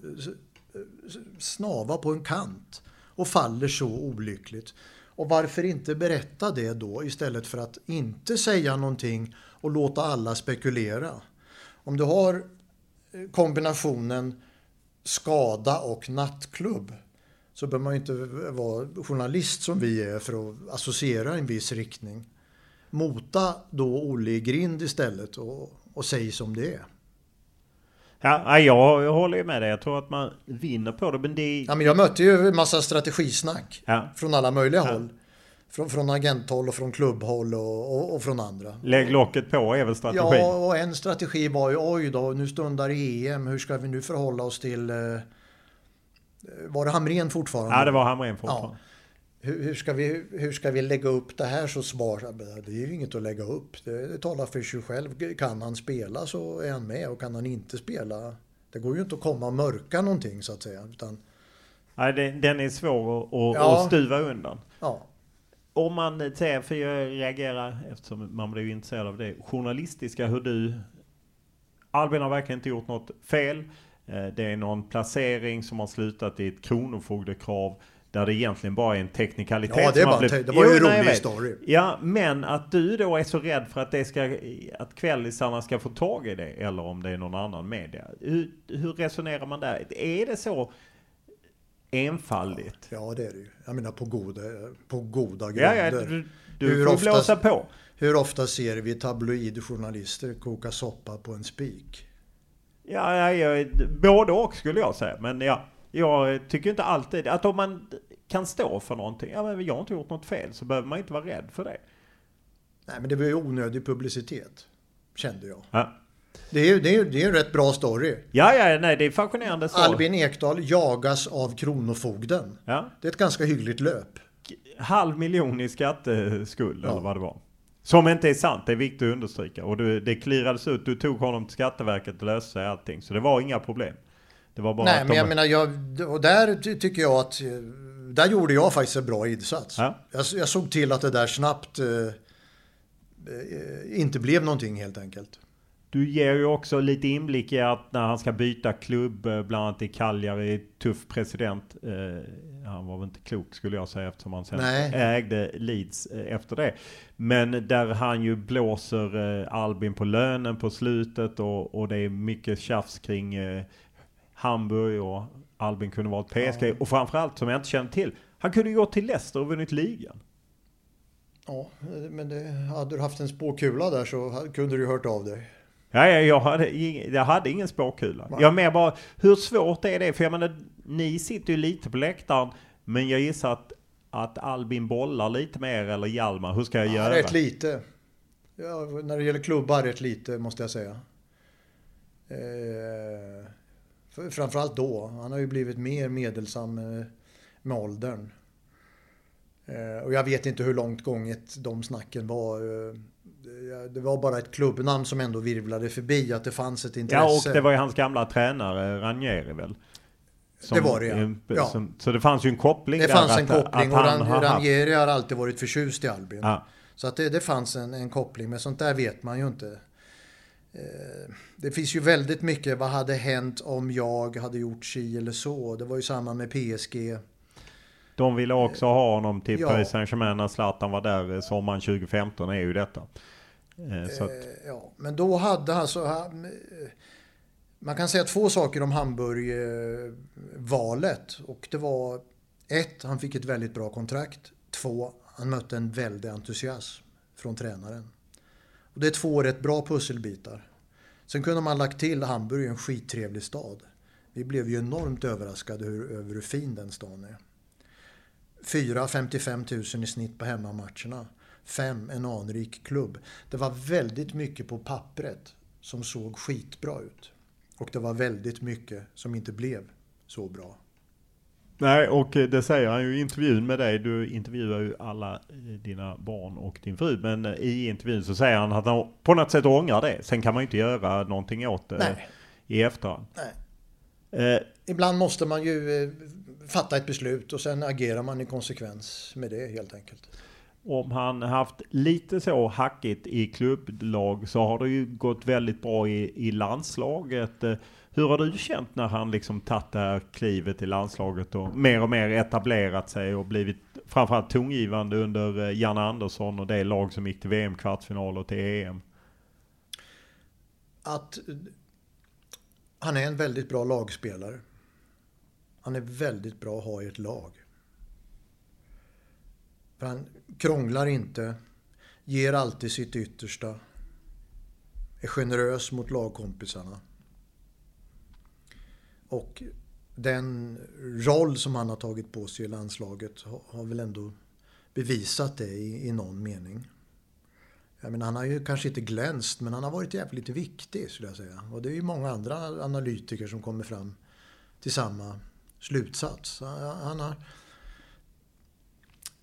snava på en kant och faller så olyckligt. Och varför inte berätta det då istället för att inte säga någonting och låta alla spekulera. Om du har eh, kombinationen skada och nattklubb så behöver man inte vara journalist som vi är för att associera en viss riktning. Mota då Olle i grind istället och, och säg som det är. Ja, jag, jag håller med dig. Jag tror att man vinner på det. Men det... Ja, men jag mötte ju en massa strategisnack Ja. från alla möjliga håll. Från, från agenthåll och från klubbhåll och, och, och från andra. Lägg locket på är väl strategin. Ja, och en strategi var ju oj då, nu stundar EM, hur ska vi nu förhålla oss till... Eh, var det Hamrén fortfarande? Ja, det var Hamrén fortfarande. hur, hur, ska vi, hur ska vi lägga upp det här så smart? Det är ju inget att lägga upp. Det, det talar för sig själv. Kan han spela så är han med och kan han inte spela det går ju inte att komma och mörka någonting så att säga. Utan... Nej, den är svår att, att, Ja. att stuva undan. Ja. Om man säger, för jag reagerar eftersom man blir ju intresserad av det, journalistiska hur du... Albin har verkligen inte gjort något fel. Eh, Det är någon placering som har slutat i ett kronofogdekrav där det egentligen bara är en teknikalitet Ja, det en blivit... det var ju en rolig story. Ja, men att du då är så rädd för att det ska... Att kvällisarna ska få tag i det eller om det är någon annan media. Hur, hur resonerar man där? Är det så enfaldigt? Ja, det är det ju. Jag menar på goda, på goda Ja, ja, grunder. du- du får blåsa på. Hur ofta ser vi tabloidjournalister koka soppa på en spik? Ja, ja, ja, både och skulle jag säga. Men ja, jag tycker inte alltid att om man kan stå för någonting. Ja, men jag har inte gjort något fel så behöver man inte vara rädd för det. Nej, men det var ju onödig publicitet. Kände jag. Ja, Det är ju det är, det är en rätt bra story. ja, ja nej, det är fascinerande så. Albin Ekdal jagas av Kronofogden. Ja. Det är ett ganska hyggligt löp. Halv miljon i skatteskuld Ja. eller vad det var. Som inte är sant, det är viktigt att understryka. Och du, det klirades ut, du tog honom till Skatteverket och löste sig allting. Så det var inga problem. Det var bara Nej, att men de... jag menar, jag, och där ty- tycker jag att där gjorde jag faktiskt en bra insats. Ja. Jag, jag såg till att det där snabbt eh, eh, inte blev någonting helt enkelt. Du ger ju också lite inblick i att när han ska byta klubb, eh, bland annat i Cagliari, tuff president. Eh, han var väl inte klok skulle jag säga eftersom han sen Nej. ägde Leeds eh, efter det. Men där han ju blåser eh, Albin på lönen på slutet och, och det är mycket tjafs kring eh, Hamburg och Albin kunde valt PSG. Och framförallt som jag inte känner till, han kunde ju gå till Leicester och vunnit ligan. Ja, men det, hade du haft en spåkula där så kunde du hört av dig. Ja, ja, jag, hade ingen, jag hade ingen spåkula. Nej. Jag mer bara, hur svårt är det? För jag menar, ni sitter ju lite på läktaren, men jag gissar att, att Albin bollar lite mer, eller Hjalmar. Hur ska jag Ja, göra? rätt lite. Ja, när det gäller klubbar rätt lite måste jag säga. Eh, för- framförallt då. Han har ju blivit mer medelsam eh, med åldern. Eh, och jag vet inte hur långt gånget de snacken var. Eh, det- var bara ett klubbnamn som ändå virvlade förbi att det fanns ett Ja, intresse. och det var ju hans gamla tränare, Ranieri väl? Det var det, ja. Ja. Som, så det fanns ju en koppling Det där. fanns att, en koppling att och han Ran- har Ranieri har alltid varit förtjust i Albin. Ja. Så att det, det fanns en, en koppling, men sånt där vet man ju inte. Eh, Det finns ju väldigt mycket, vad hade hänt om jag hade gjort si eller så? Det var ju samma med PSG. De ville också ha honom till Ja. Paris Saint-Germain när Zlatan var där eh, sommaren 2015, är ju detta. Eh, Så att, Eh, Ja, men då hade han- eh, Man kan säga två saker om Hamburg-valet. Och det var ett, han fick ett väldigt bra kontrakt. Två, han mötte en väldig entusiasm från tränaren. Och det är två rätt bra pusselbitar. Sen kunde man lagt till Hamburg är en skittrevlig stad. Vi blev ju enormt överraskade hur, över hur fin den stan är. 4-55 000 i snitt på hemmamatcherna. Fem, en anrik klubb. Det var väldigt mycket på pappret som såg skitbra ut. Och det var väldigt mycket som inte blev så bra. Nej, och eh, det säger han ju i intervjun med dig. Du intervjuar ju alla eh, dina barn och din fru. Men eh, i intervjun så säger han att han på något sätt ångrar det. Sen kan man ju inte göra någonting åt det Nej. i efterhand. Nej. Eh, Ibland måste man ju fatta ett beslut och sen agerar man i konsekvens med det helt enkelt om han haft lite så hackigt i klubblag så har det ju gått väldigt bra i, i landslaget. Eh, hur har du känt när han liksom tagit det här klivet i landslaget och mer och mer etablerat sig och blivit framförallt tongivande under eh, Janne Andersson och det lag som gick till VM-kvartsfinal och till EM? Att eh, han är en väldigt bra lagspelare. Han är väldigt bra att ha i ett lag. För han krånglar inte, ger alltid sitt yttersta, är generös mot lagkompisarna. Och den roll som han har tagit på sig i landslaget har, väl ändå bevisat det i, i någon mening. Jag menar, han har ju kanske inte glänst, men han har varit jävligt viktig skulle jag säga. Och det är ju många andra analytiker som kommer fram till samma slutsats. Han har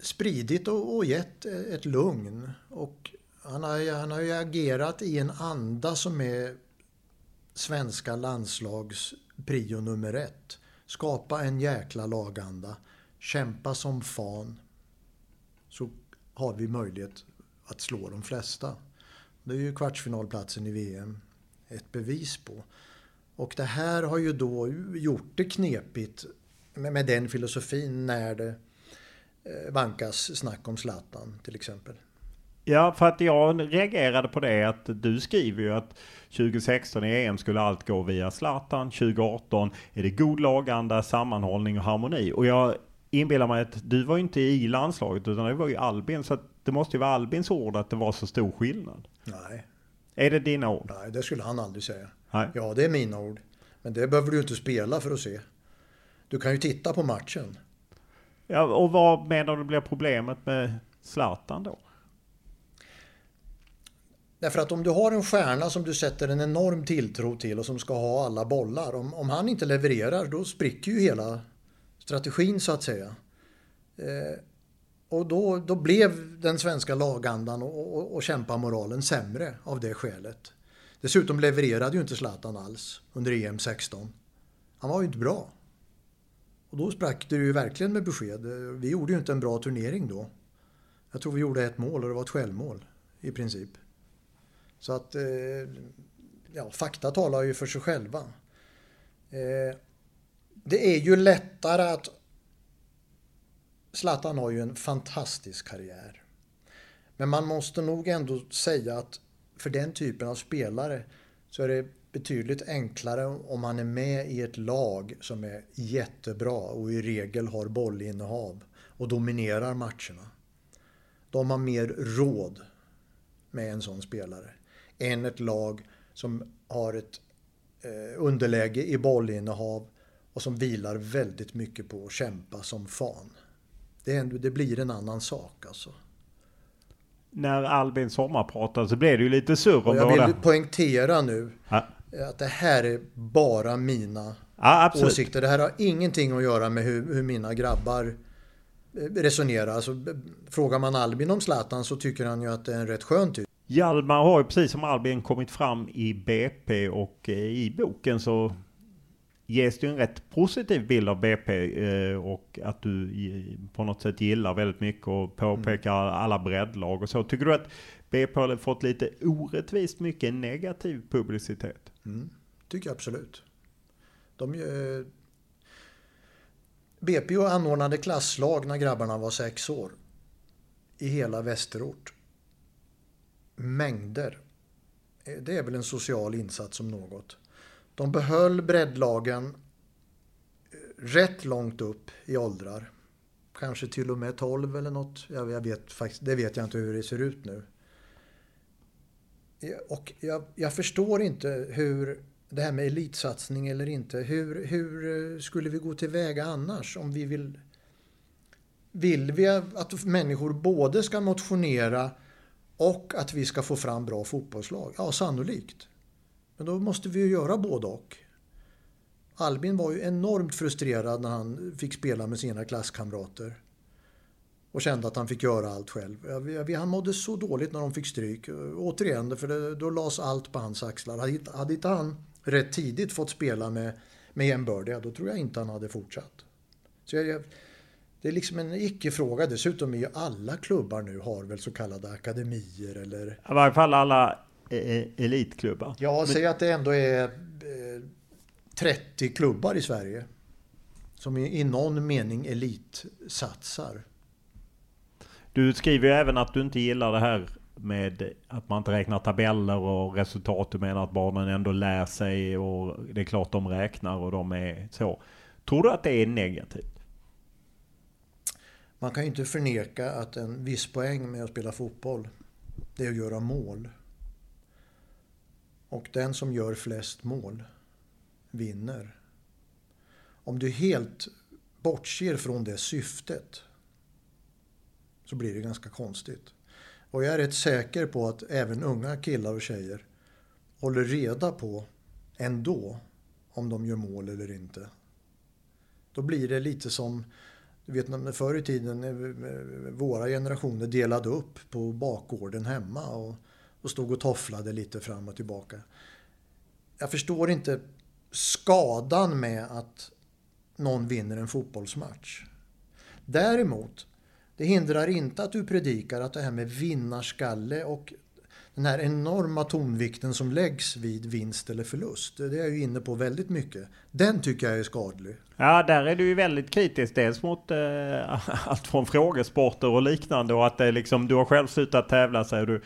spridit och, och gett ett lugn. Och han har, han har ju agerat i en anda som är svenska landslags prio nummer ett. Skapa en jäkla laganda. Kämpa som fan. Så har vi möjlighet att slå de flesta. Det är ju kvartsfinalplatsen i VM ett bevis på. Och det här har ju då gjort det knepigt med, med den filosofin när det vankas snack om Zlatan till exempel. Ja, för att jag reagerade på det att du skriver ju att 2016 i EM skulle allt gå via Zlatan. 2018 är det god laganda, sammanhållning och harmoni. Och jag inbillar mig att du var ju inte i landslaget utan det var ju Albin. Så det måste ju vara Albins ord att det var så stor skillnad. Nej. Är det dina ord? Nej, det skulle han aldrig säga. Nej. Ja, det är mina ord. Men det behöver du inte spela för att se. Du kan ju titta på matchen. Ja, och vad menar du blir problemet med Zlatan då? Därför att om du har en stjärna som du sätter en enorm tilltro till och som ska ha alla bollar. Om, om han inte levererar då spricker ju hela strategin så att säga. Eh, och då, då blev den svenska lagandan och, och, och kämpamoralen sämre av det skälet. Dessutom levererade ju inte Zlatan alls under EM 16. Han var ju inte bra. Och då sprack det ju verkligen med besked. Vi gjorde ju inte en bra turnering då. Jag tror vi gjorde ett mål och det var ett självmål i princip. Så att eh, ja, fakta talar ju för sig själva. Eh, det är ju lättare att... Zlatan har ju en fantastisk karriär. Men man måste nog ändå säga att för den typen av spelare så är det betydligt enklare om man är med i ett lag som är jättebra och i regel har bollinnehav och dominerar matcherna. De har mer råd med en sån spelare än ett lag som har ett eh, underläge i bollinnehav och som vilar väldigt mycket på att kämpa som fan. Det, det blir en annan sak alltså. När Albin Sommar pratade så blev det ju lite surr om Jag vill poängtera nu ja. Att det här är bara mina ja, åsikter. Det här har ingenting att göra med hur, hur mina grabbar eh, resonerar. Alltså, frågar man Albin om Zlatan så tycker han ju att det är en rätt skön typ. Hjalmar har ju precis som Albin kommit fram i BP och eh, i boken så ges det en rätt positiv bild av BP eh, och att du på något sätt gillar väldigt mycket och påpekar mm. alla breddlag och så. Tycker du att BP har fått lite orättvist mycket negativ publicitet? Mm, tycker jag absolut. De, eh, BP anordnade klasslag när grabbarna var sex år. I hela Västerort mängder. Eh, det är väl en social insats som något. De behöll breddlagen eh, rätt långt upp i åldrar. Kanske till och med 12 eller något. Jag vet, faktiskt, det vet jag inte hur det ser ut nu. Och jag, jag förstår inte hur det här med elitsatsning eller inte. Hur, hur eh, skulle vi gå tillväga annars om vi vill... Vill vi att människor både ska motionera och att vi ska få fram bra fotbollslag? Ja, sannolikt. Men då måste vi ju göra både och. Albin var ju enormt frustrerad när han fick spela med sina klasskamrater. Och kände att han fick göra allt själv. Han mådde så dåligt när de fick stryk. Återigen, för det, då lades allt på hans axlar. Hade inte han rätt tidigt fått spela med, med jämbördiga, då tror jag inte han hade fortsatt. Så jag, det är liksom en icke-fråga. Dessutom är ju alla klubbar nu har väl så kallade akademier eller... I varje fall alla e, e, elitklubbar. Ja, Men... säg att det ändå är 30 eh, klubbar i Sverige. Som i någon mening elitsatsar. Du skriver ju även att du inte gillar det här med att man inte räknar tabeller och resultat. Du menar att barnen ändå lär sig och det är klart de räknar och de är så. Tror du att det är negativt? Man kan ju inte förneka att en viss poäng med att spela fotboll, det är att göra mål. Och den som gör flest mål vinner. Om du helt bortser från det syftet så blir det ganska konstigt. Och jag är rätt säker på att även unga killar och tjejer håller reda på ändå om de gör mål eller inte. Då blir det lite som Du vet förr i tiden våra generationer delade upp på bakgården hemma och, och stod och tofflade lite fram och tillbaka. Jag förstår inte skadan med att någon vinner en fotbollsmatch. Däremot, det hindrar inte att du predikar att det här med vinnarskalle och den här enorma tonvikten som läggs vid vinst eller förlust. Det är jag ju inne på väldigt mycket. Den tycker jag är skadlig. Ja, där är du ju väldigt kritisk. Dels mot eh, allt från frågesporter och liknande och att det liksom, du har själv slutat tävla säger du.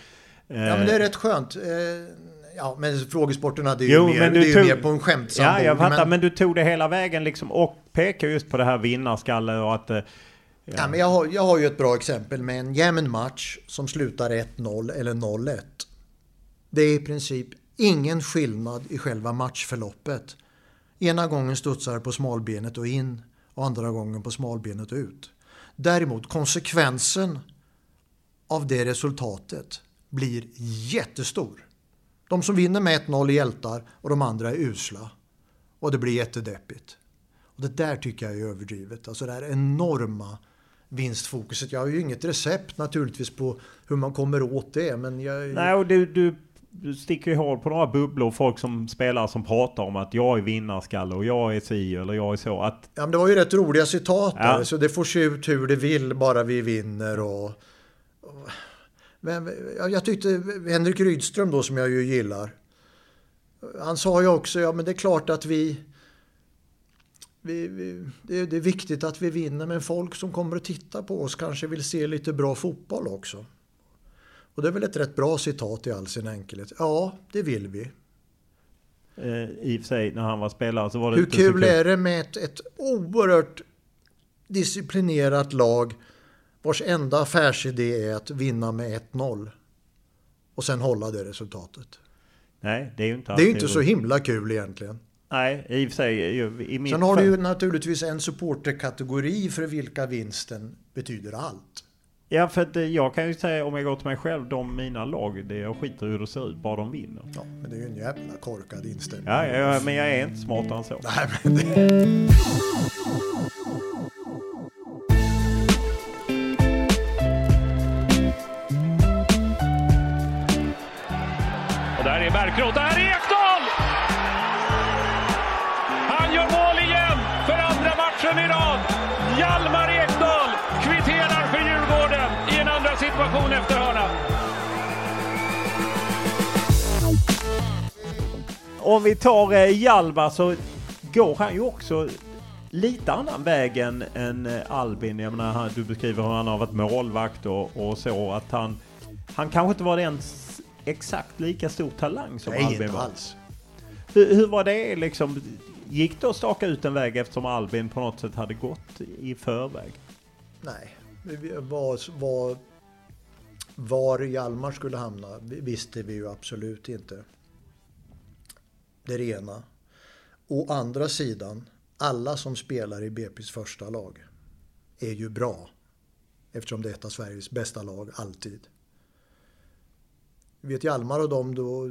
Eh, ja, men det är rätt skönt. Eh, ja, men frågesporterna det är, jo, ju, mer, det är tog, mer på en skämtsam Ja, jag fattar. Men... men... du tog det hela vägen liksom och pekar just på det här vinnarskalle och att... Ja. ja. men jag, har, jag har ju ett bra exempel med en jämn match som slutar 1-0 eller 0-1. Det är i princip ingen skillnad i själva matchförloppet. Ena gången studsar på smalbenet och in och andra gången på smalbenet och ut. Däremot konsekvensen av det resultatet blir jättestor. De som vinner med 1-0 är hjältar och de andra är usla. Och det blir jättedeppigt. Och det där tycker jag är överdrivet. Alltså det här enorma vinstfokuset. Jag har ju inget recept naturligtvis på hur man kommer åt det. Men jag... Nej, och du, du, sticker ju hål på några bubblor. Folk som spelar som pratar om att jag är vinnarskalle och jag är si eller jag är så. Att... Ja, men det var ju rätt roliga citat där. Ja. Så det får se ut hur det vill bara vi vinner. och... Men jag tyckte Henrik Rydström då som jag ju gillar. Han sa ju också, ja men det är klart att vi, vi, vi det, är, det, är viktigt att vi vinner men folk som kommer att titta på oss kanske vill se lite bra fotboll också. Och det är väl ett rätt bra citat i all sin enkelhet. Ja, det vill vi. Eh, I och för sig, när han var spelare så var det Hur inte kul, kul är det med ett, ett oerhört disciplinerat lag vars enda affärsidé är att vinna med 1-0 och sen hålla det resultatet. Nej, det är ju inte Det är ju inte så himla kul egentligen. Nej, i och för sig. I mitt sen har du ju naturligtvis en supporterkategori för vilka vinsten betyder allt. Ja, för att jag kan ju säga om jag går till mig själv, de mina lag, det jag skiter hur det ser ut, bara de vinner. Ja, men det är ju en jävla korkad inställning. Ja, ja men jag är inte smartare än så. Nej, men det... Bärkroth. Där är Ekdal! Om vi tar eh, Hjalmar så går han ju också lite annan väg än, än eh, Albin. Jag menar, du beskriver hur han har varit målvakt och, och så. Att han, han kanske inte var den exakt lika stor talang som Nej, Albin inte var. alls. Hur, hur, var det liksom? Gick det att staka ut en väg eftersom Albin på något sätt hade gått i förväg? Nej, var, var, var Hjalmar skulle hamna visste vi ju absolut inte. Det är det ena. Å andra sidan, alla som spelar i BP's första lag är ju bra. Eftersom det är ett av Sveriges bästa lag, alltid vet Hjalmar och dem då,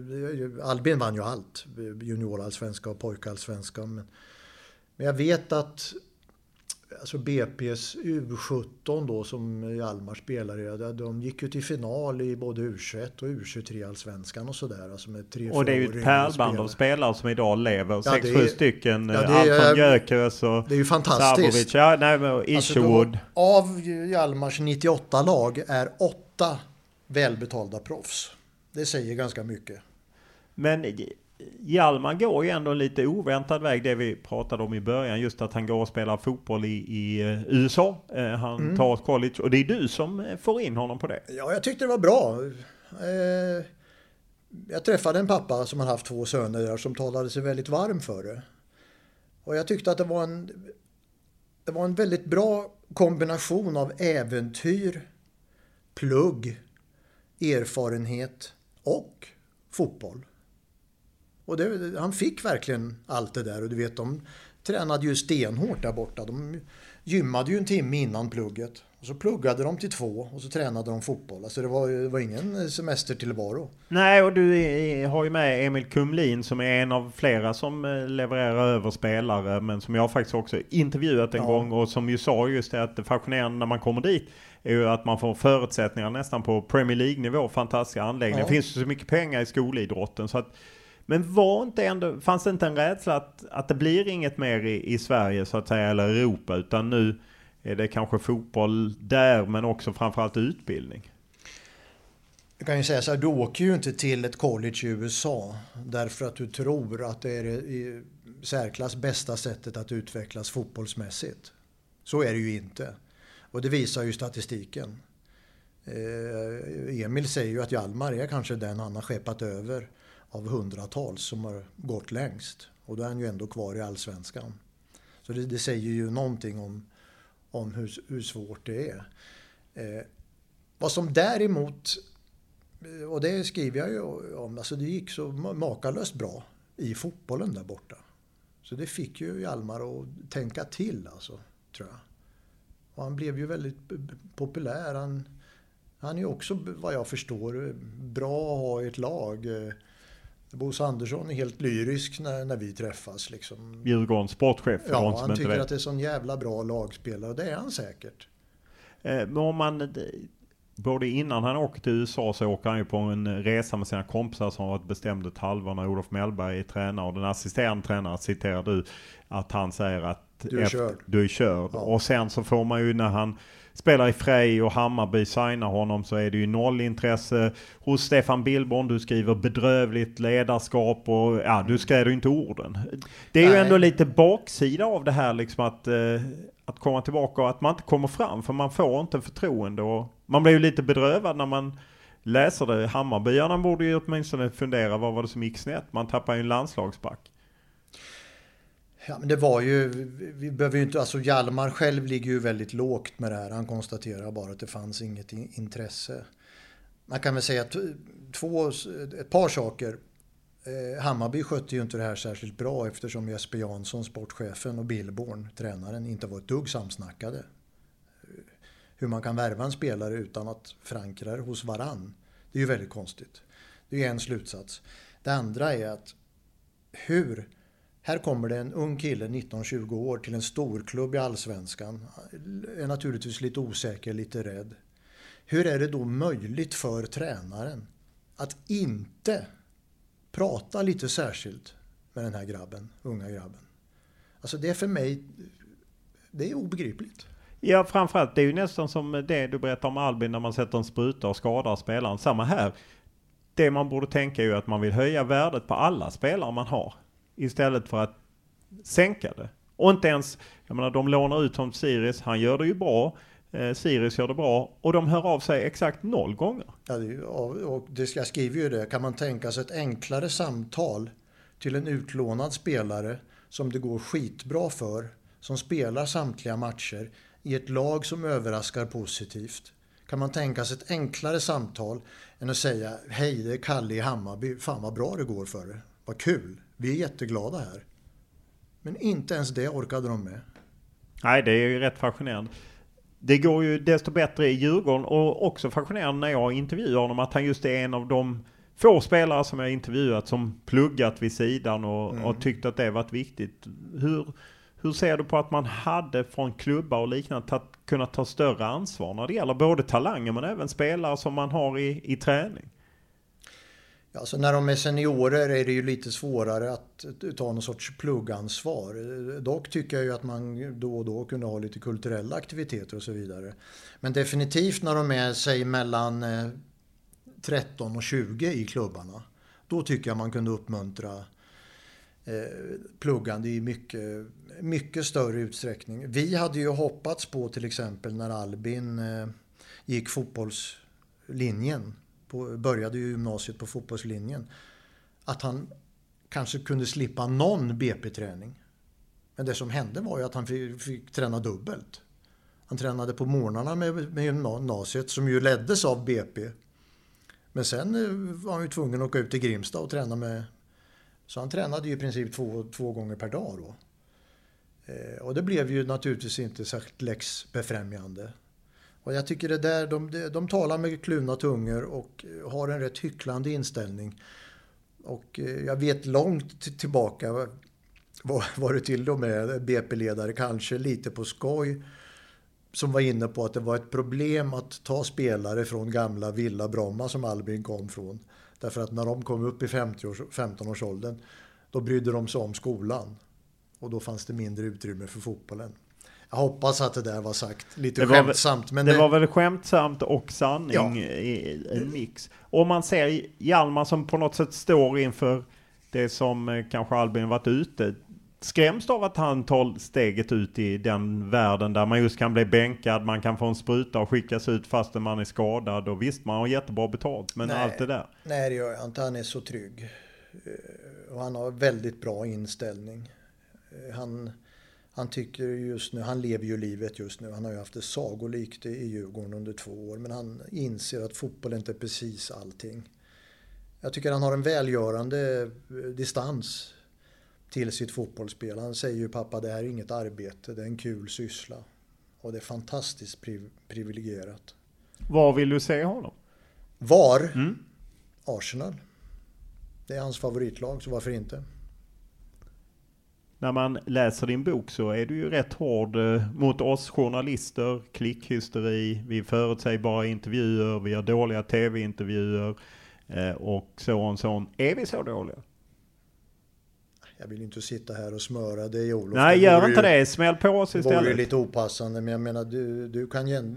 Albin vann ju allt. Juniorallsvenska och pojkallsvenska. Men, men jag vet att alltså BP's U17 då som Hjalmar spelar i, de gick ju till final i både U21 och U23-allsvenskan och sådär. Alltså med tre och det är ju ett pärlband av spelare som idag lever. Ja, Sex, sju stycken. Ja, allt från Gyökeres och Det är ju fantastiskt. Ja, nej, Isherwood. Alltså av Hjalmars 98 lag är åtta välbetalda proffs. Det säger ganska mycket. Men Hjalmar går ju ändå en lite oväntad väg, det vi pratade om i början. Just att han går och spelar fotboll i, i eh, USA. Eh, han mm. tar ett college och det är du som eh, får in honom på det. Ja, jag tyckte det var bra. Jag träffade en pappa som har haft två söner där som talade sig väldigt varm för det. Och jag tyckte att det var en, det var en väldigt bra kombination av äventyr, plugg, erfarenhet och fotboll. Och det, han fick verkligen allt det där och du vet de tränade ju stenhårt där borta. De gymmade ju en timme innan plugget. Och så pluggade de till två och så tränade de fotboll. Alltså det var, det var ingen semestertillvaro. Nej, och du är, har ju med Emil Kumlin som är en av flera som eh, levererar över spelare. Men som jag faktiskt också intervjuat en Ja. gång och som ju sa just det att det fascinerande när man kommer dit är ju att man får förutsättningar nästan på Premier League-nivå. Fantastiska anläggningar. Ja. Det finns ju så mycket pengar i skolidrotten. Så att, men var inte ändå, fanns det inte en rädsla att, att det blir inget mer i, i Sverige så att säga, eller Europa, utan nu är det kanske fotboll där, men också framförallt utbildning? Jag kan ju säga så här, du åker ju inte till ett college i USA därför att du tror att det är det i särklass bästa sättet att utvecklas fotbollsmässigt. Så är det ju inte. Och det visar ju statistiken. Eh, Emil säger ju att Hjalmar är kanske den han har skeppat över av hundratals som har gått längst. Och då är han ju ändå kvar i allsvenskan. Så det, det säger ju någonting om, om hur, hur svårt det är. Eh, vad som däremot och det skriver jag ju om. Alltså det gick så makalöst bra i fotbollen där borta. Så det fick ju Hjalmar att tänka till alltså, tror jag. Och han blev ju väldigt populär. Han, han är ju också, vad jag förstår, bra att ha i ett lag. Eh, Eh, Bosse Andersson är helt lyrisk när, när vi träffas. Liksom. Djurgårdens sportchef Ja, han tycker att det är sån jävla bra lagspelare och det är han säkert. Eh, Men om man, både innan han åker till USA så åker han ju på en resa med sina kompisar som varit bestämd ett halvår när Olof Mellberg är tränare. Och den assisterande tränaren citerar du att han säger att Du är körd. du är körd. Ja. Och sen så får man ju när han spelar i Frej och Hammarby signar honom så är det ju noll intresse hos Stefan Billborn. Du skriver bedrövligt ledarskap och ja, du skräder ju inte orden. Det är ju Nej. ändå lite baksida av det här liksom att, eh, att komma tillbaka och att man inte kommer fram för man får inte förtroende och man blir ju lite bedrövad när man läser det. Hammarbyarna borde ju åtminstone fundera vad var det som gick snett? Man tappar ju en landslagsback. Ja, men det var ju, vi behöver ju inte, alltså Hjalmar själv ligger ju väldigt lågt med det här. Han konstaterar bara att det fanns inget in- intresse. Man kan väl säga två, ett par saker. Eh, Hammarby skötte ju inte det här särskilt bra eftersom Jesper Jansson, sportchefen och Billborn, tränaren, inte var ett dugg samsnackade. Hur man kan värva en spelare utan att förankra det hos varann. Det är ju väldigt konstigt. Det är en slutsats. Det andra är att hur här kommer det en ung kille, 19-20 år, till en storklubb i Allsvenskan. Är naturligtvis lite osäker, lite rädd. Hur är det då möjligt för tränaren att inte prata lite särskilt med den här grabben, unga grabben? Alltså det är för mig, det är obegripligt. Ja, framförallt det är ju nästan som det du berättar om Albin när man sätter en spruta och skadar spelaren. Samma här. Det man borde tänka är ju att man vill höja värdet på alla spelare man har. Istället för att sänka det. Och inte ens, jag menar de lånar ut honom till Sirius, han gör det ju bra. Eh, Sirius gör det bra och de hör av sig exakt noll gånger. Ja, det och det, jag skriver ju det, kan man tänka sig ett enklare samtal till en utlånad spelare som det går skitbra för, som spelar samtliga matcher i ett lag som överraskar positivt. Kan man tänka sig ett enklare samtal än att säga hej det är Kalle i Hammarby, fan vad bra det går för er, vad kul, vi är jätteglada här. Men inte ens det orkade de med. Nej, det är ju rätt fascinerande. Det går ju desto bättre i Djurgården och också fascinerande när jag intervjuar honom att han just är en av de få spelare som jag intervjuat som pluggat vid sidan och, Mm. och tyckt att det varit viktigt. Hur, hur ser du på att man hade från klubbar och liknande tagit, kunnat ta större ansvar när det gäller både talanger men även spelare som man har i, i träning? Ja, när de är seniorer är det ju lite svårare att ta någon sorts pluggansvar. Dock tycker jag ju att man då och då kunde ha lite kulturella aktiviteter och så vidare. Men definitivt när de är, säg mellan eh, 13 och 20 i klubbarna. Då tycker jag man kunde uppmuntra eh, pluggande i mycket, mycket större utsträckning. Vi hade ju hoppats på till exempel när Albin eh, gick fotbollslinjen på, började ju gymnasiet på fotbollslinjen. Att han kanske kunde slippa någon BP-träning. Men det som hände var ju att han fick, fick träna dubbelt. Han tränade på morgnarna med, med gymnasiet som ju leddes av BP. Men sen eh, var han ju tvungen att åka ut till Grimsta och träna med... Så han tränade ju i princip två, två gånger per dag då. Eh, och det blev ju naturligtvis inte särskilt läxbefrämjande. Och jag tycker det där, de, de talar med kluvna tungor och har en rätt hycklande inställning. Och eh, jag vet långt tillbaka var det till och med BP-ledare, kanske lite på skoj, som var inne på att det var ett problem att ta spelare från gamla Villa Bromma som Albin kom från. Därför att när de kom upp i 15-årsåldern då brydde de sig om skolan. Och då fanns det mindre utrymme för fotbollen. Jag hoppas att det där var sagt lite det skämtsamt. men det, det, var väl skämtsamt och sanning ja. i en mix. Och man ser Hjalmar som på något sätt står inför det som eh, kanske Albin varit ute. Skräms av att han tar steget ut i den världen där man just kan bli bänkad, man kan få en spruta och skickas ut fastän man är skadad. Och visst, man har jättebra betalt, men nej, allt det där. Nej, det gör jag inte. Han är så trygg. Eh, och han har väldigt bra inställning. Eh, han han tycker just nu, han lever ju livet just nu. Han har ju haft det sagolikt i Djurgården under två år. Men han inser att fotboll inte är precis allting. Jag tycker han har en välgörande eh, distans till sitt fotbollsspel. Han säger ju pappa det här är inget arbete, det är en kul syssla. Och det är fantastiskt priv privilegierat. Var vill du se honom? Var? Mm. Arsenal. Det är hans favoritlag, så varför inte? När man läser din bok så är du ju rätt hård eh, mot oss journalister, klickhysteri, vi förutsägbara intervjuer, vi har dåliga tv-intervjuer eh, och så och så. Är vi så dåliga? Jag vill inte sitta här och smöra dig Olof. Nej, det gör inte ju, det. Smäll på oss istället. Det vore lite opassande, men jag menar du, du kan ju...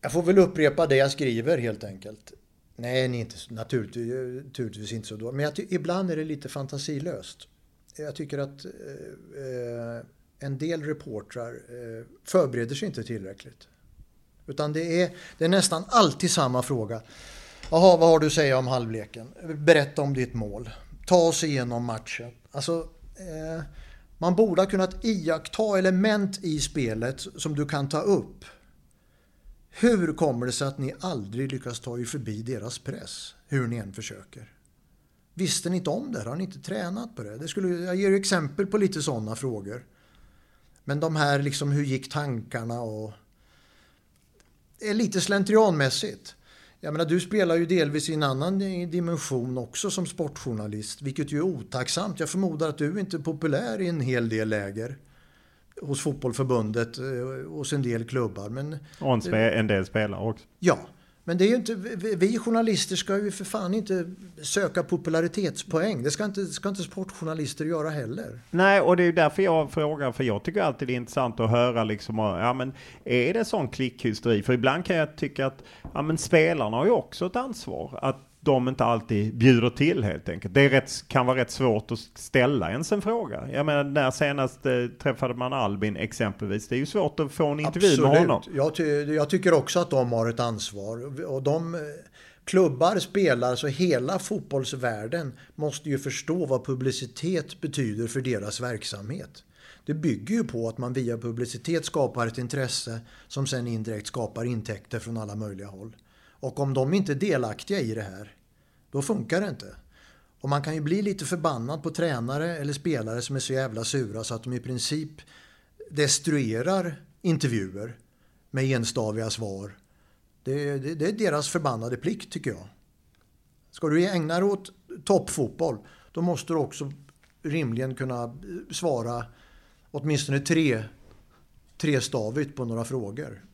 Jag får väl upprepa det jag skriver helt enkelt. Nej, ni är inte, naturligtvis, eh, naturligtvis inte så dåliga. Men jag ibland är det lite fantasilöst. Jag tycker att eh, eh, en del reportrar eh, förbereder sig inte tillräckligt. Utan det är, det är nästan alltid samma fråga. Jaha, vad har du att säga om halvleken? Berätta om ditt mål. Ta oss igenom matchen. Alltså, eh, man borde ha kunnat iaktta element i spelet som du kan ta upp. Hur kommer det sig att ni aldrig lyckas ta er förbi deras press, hur ni än försöker? Visste ni inte om det? Har ni inte tränat på det? det skulle, jag ger exempel på lite sådana frågor. Men de här, liksom, hur gick tankarna och... Det är lite slentrianmässigt. Jag menar, du spelar ju delvis i en annan dimension också som sportjournalist, vilket ju är otacksamt. Jag förmodar att du inte är populär i en hel del läger hos fotbollförbundet, eh, hos en del klubbar. Men, och en, del spelare också. Ja, men det är ju inte, vi journalister ska ju för fan inte söka popularitetspoäng. Det ska inte, ska inte sportjournalister göra heller. Nej, och det är därför jag frågar, för jag tycker alltid det är intressant att höra liksom, ja men är det sån klickhysteri? För ibland kan jag tycka att, ja men spelarna har ju också ett ansvar. Att de inte alltid bjuder till helt enkelt. Det rätt, kan vara rätt svårt att ställa ens en fråga. Jag menar när senast eh, träffade man Albin exempelvis. Det är ju svårt att få en intervju Absolut. med honom. Jag, ty jag tycker också att de har ett ansvar. Och de eh, klubbar, spelar, så hela fotbollsvärlden måste ju förstå vad publicitet betyder för deras verksamhet. Det bygger ju på att man via publicitet skapar ett intresse som sen indirekt skapar intäkter från alla möjliga håll. Och om de inte är delaktiga i det här, då funkar det inte. Och man kan ju bli lite förbannad på tränare eller spelare som är så jävla sura så att de i princip destruerar intervjuer med enstaviga svar. Det, det, det är deras förbannade plikt tycker jag. Ska du ägna dig åt toppfotboll, då måste du också rimligen kunna svara åtminstone tre, trestavigt på några frågor.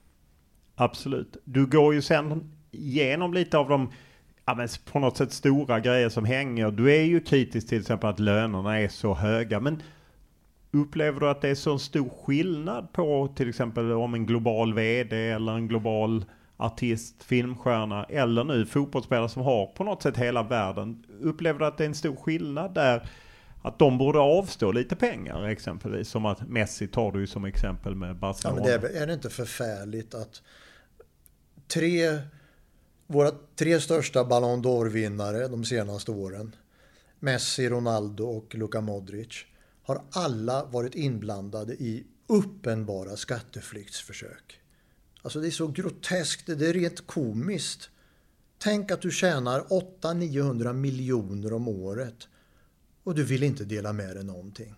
Absolut. Du går ju sen igenom lite av de ja, men på något sätt stora grejer som hänger. Du är ju kritisk till exempel att lönerna är så höga. Men upplever du att det är så stor skillnad på till exempel om en global VD eller en global artist, filmstjärna eller nu fotbollsspelare som har på något sätt hela världen. Upplever du att det är en stor skillnad där? Att de borde avstå lite pengar exempelvis. Som att Messi tar du som exempel med Barcelona. Ja, men det är, är det inte förfärligt att tre våra tre största Ballon d'Or-vinnare de senaste åren, Messi, Ronaldo och Luka Modric, har alla varit inblandade i uppenbara skatteflyktsförsök. Alltså det är så groteskt, det är rent komiskt. Tänk att du tjänar 800-900 miljoner om året och du vill inte dela med dig någonting.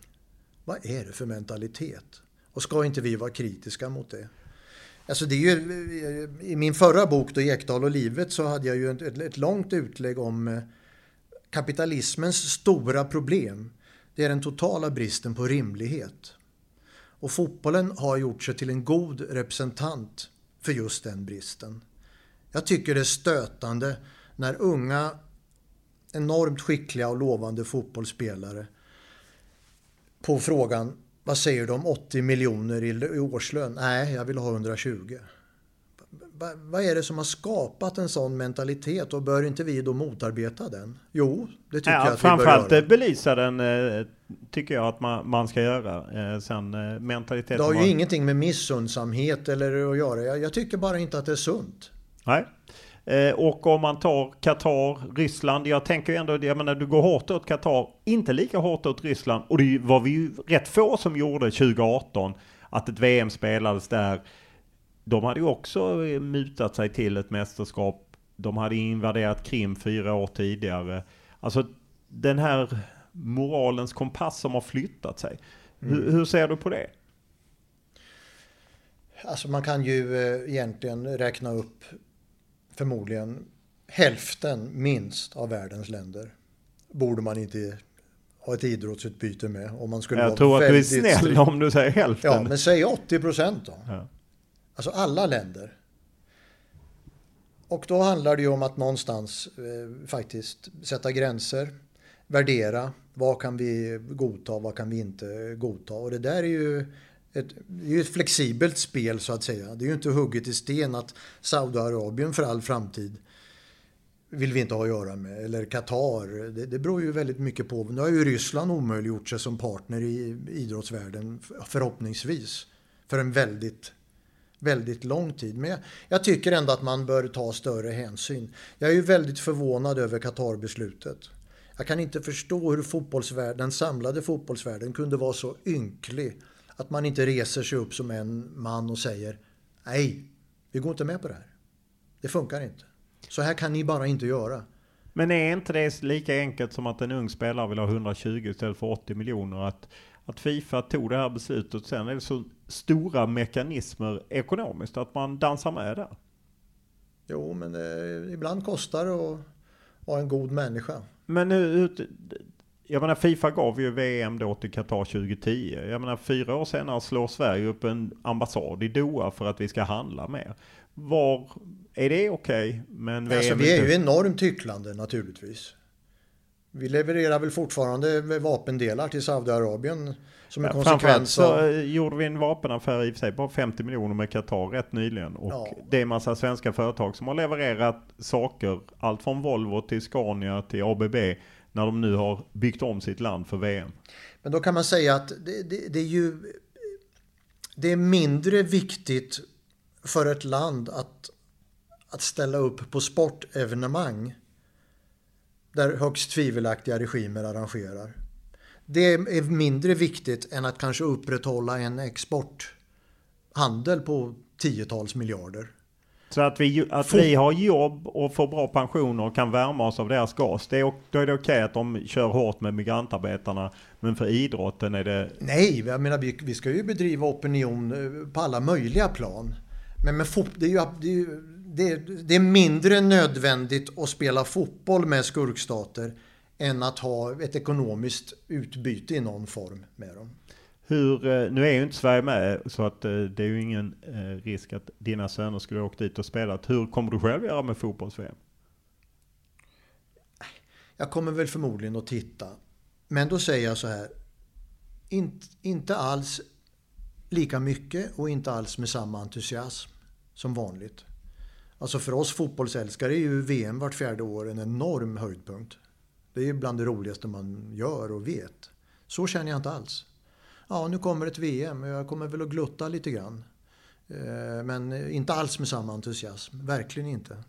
Vad är det för mentalitet? Och ska inte vi vara kritiska mot det? Alltså det är ju, I min förra bok då, Ekdal och livet så hade jag ju ett, ett långt utlägg om eh, kapitalismens stora problem. Det är den totala bristen på rimlighet. Och fotbollen har gjort sig till en god representant för just den bristen. Jag tycker det är stötande när unga, enormt skickliga och lovande fotbollsspelare på frågan vad säger du om 80 miljoner i årslön? Nej, jag vill ha 120. Vad är det som har skapat en sån mentalitet och bör inte vi då motarbeta den? Jo, det tycker ja, jag att framförallt vi bör göra. belysa den eh, tycker jag att man, man ska göra. Eh, sen eh, mentaliteten... Det har ju var... ingenting med missundsamhet eller att göra. Jag, jag tycker bara inte att det är sunt. Nej. Eh, och om man tar Qatar, Ryssland. Jag tänker ändå, jag menar du går hårt åt Qatar, inte lika hårt åt Ryssland. Och det var vi ju rätt få som gjorde 2018. Att ett VM spelades där. De hade ju också mutat sig till ett mästerskap. De hade invaderat Krim fyra år tidigare. Alltså den här moralens kompass som har flyttat sig. Mm. Hur, hur ser du på det? Alltså man kan ju eh, egentligen räkna upp förmodligen hälften minst av världens länder. Borde man inte ha ett idrottsutbyte med. Om man skulle Jag tror att du är snäll om du säger hälften. Ja, men säg 80 procent då. Ja. Alltså alla länder. Och då handlar det ju om att någonstans eh, faktiskt sätta gränser, värdera. Vad kan vi godta, vad kan vi inte godta? Och det där är ju ett, det är ju ett flexibelt spel så att säga. Det är ju inte hugget i sten att Saudiarabien för all framtid vill vi inte ha att göra med. Eller Qatar. Det, det beror ju väldigt mycket på. Nu har ju Ryssland omöjliggjort sig som partner i idrottsvärlden förhoppningsvis. För en väldigt, väldigt lång tid. Men jag, jag tycker ändå att man bör ta större hänsyn. Jag är ju väldigt förvånad över Qatar-beslutet. Jag kan inte förstå hur fotbollsvärlden, den samlade fotbollsvärlden kunde vara så ynklig att man inte reser sig upp som en man och säger nej, vi går inte med på det här. Det funkar inte. Så här kan ni bara inte göra. Men är inte det lika enkelt som att en ung spelare vill ha 120 istället för 80 miljoner? Att, att Fifa tog det här beslutet. Sen är det så stora mekanismer ekonomiskt att man dansar med där. Jo, men eh, ibland kostar det att vara en god människa. Men hur, jag menar Fifa gav ju VM då till Qatar 2010. Jag menar fyra år senare slår Sverige upp en ambassad i Doha för att vi ska handla mer. Var, är det okej? Okay, men alltså, vi är ju enormt hycklande naturligtvis. Vi levererar väl fortfarande vapendelar till Saudiarabien som en ja, konsekvens av... så gjorde vi en vapenaffär i och för sig på 50 miljoner med Qatar rätt nyligen. Och ja. det är en massa svenska företag som har levererat saker, allt från Volvo till Scania till ABB när de nu har byggt om sitt land för VM. Men då kan man säga att det, det, det är ju det är mindre viktigt för ett land att, att ställa upp på sportevenemang där högst tvivelaktiga regimer arrangerar. Det är mindre viktigt än att kanske upprätthålla en exporthandel på tiotals miljarder. Så att, vi, att vi har jobb och får bra pensioner och kan värma oss av deras gas. Det är, då är det okej okay att de kör hårt med migrantarbetarna. Men för idrotten är det... Nej, jag menar vi, vi ska ju bedriva opinion eh, på alla möjliga plan. Men fot, det, är ju, det, är ju, det, det är mindre nödvändigt att spela fotboll med skurkstater än att ha ett ekonomiskt utbyte i någon form med dem. Hur, eh, nu är ju inte Sverige med så att eh, det är ju ingen eh, risk att dina söner skulle åka dit och spelat. Hur kommer du själv göra med fotbolls-VM? Jag kommer väl förmodligen att titta. Men då säger jag så här. Inte, inte alls lika mycket och inte alls med samma entusiasm som vanligt. Alltså för oss fotbollsälskare är ju VM vart fjärde år en enorm höjdpunkt. Det är ju bland det roligaste man gör och vet. Så känner jag inte alls ja, nu kommer ett VM och jag kommer väl att glutta lite grann. Eh, men inte alls med samma entusiasm, verkligen inte.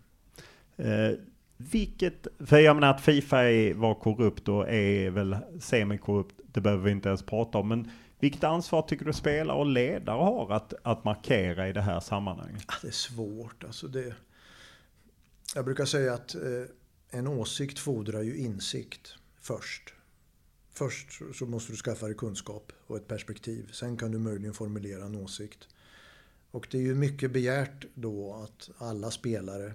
Eh, vilket, för jag menar att Fifa är, var korrupt och är väl semikorrupt, det behöver vi inte ens prata om. Men vilket ansvar tycker du spelare och ledare har att, att markera i det här sammanhanget? Det är svårt. Alltså det, jag brukar säga att eh, en åsikt fordrar ju insikt först. Först så måste du skaffa dig kunskap och ett perspektiv. Sen kan du möjligen formulera en åsikt. Och det är ju mycket begärt då att alla spelare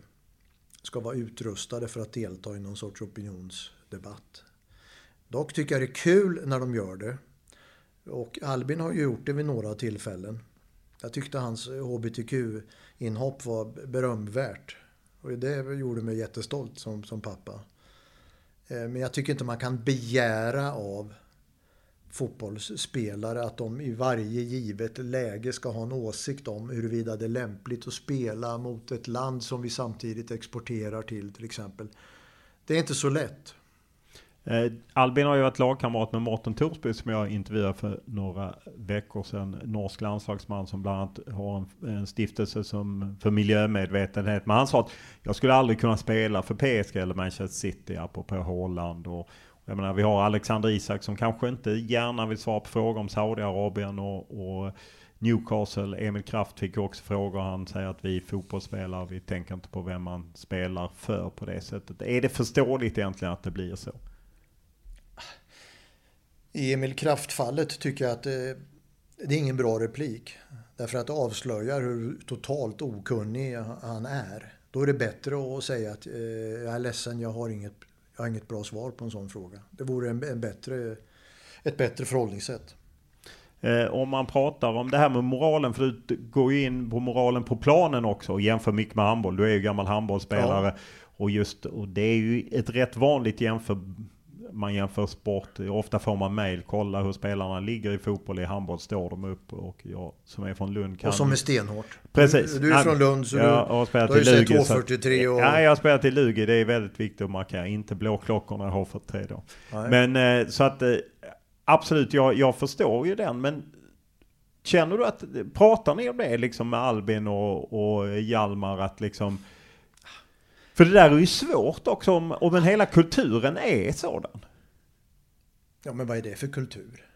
ska vara utrustade för att delta i någon sorts opinionsdebatt. Dock tycker jag det är kul när de gör det. Och Albin har ju gjort det vid några tillfällen. Jag tyckte hans hbtq-inhopp var berömvärt. Och det gjorde mig jättestolt som, som pappa. Eh, men jag tycker inte man kan begära av fotbollsspelare att de i varje givet läge ska ha en åsikt om huruvida det är lämpligt att spela mot ett land som vi samtidigt exporterar till till exempel. Det är inte så lätt. Eh, Albin har ju varit lagkamrat med Mårten Torsby som jag intervjuade för några veckor sedan. Norsk landslagsman som bland annat har en, en stiftelse som, för miljömedvetenhet. Men han sa att jag skulle aldrig kunna spela för PSG eller Manchester City apropå Holland. Och, jag menar, vi har Alexander Isak som kanske inte gärna vill svara på frågor om Saudiarabien och, och Newcastle, Emil Kraft fick också frågor. Han säger att vi fotbollsspelare, vi tänker inte på vem man spelar för på det sättet. Är det förståeligt egentligen att det blir så? I Emil Kraft-fallet tycker jag att det, det är ingen bra replik. Därför att det avslöjar hur totalt okunnig han är. Då är det bättre att säga att eh, jag är ledsen, jag har, inget, jag har inget bra svar på en sån fråga. Det vore en, en bättre, ett bättre förhållningssätt. Eh, om man pratar om det här med moralen, för du går ju in på moralen på planen också och jämför mycket med handboll. Du är ju gammal handbollsspelare. Ja. Och, just, och det är ju ett rätt vanligt jämför man jämför sport. Ofta får man mail, kolla hur spelarna ligger i fotboll, i handboll står de upp. Och jag som är från Lund kan... Och som är stenhårt. Precis. Du, du är från Lund så jag du, har spelat du har ju sett H43 och... Ja, jag har spelat i Lugi. Det är väldigt viktigt att markera. Inte blåklockorna i H43 då. Nej. Men eh, så att eh, absolut, jag, jag förstår ju den. Men känner du att, pratar ni om det liksom med Albin och, och Hjalmar att liksom för det där är ju svårt också om, om den hela kulturen är sådan. Ja, men vad är det för kultur?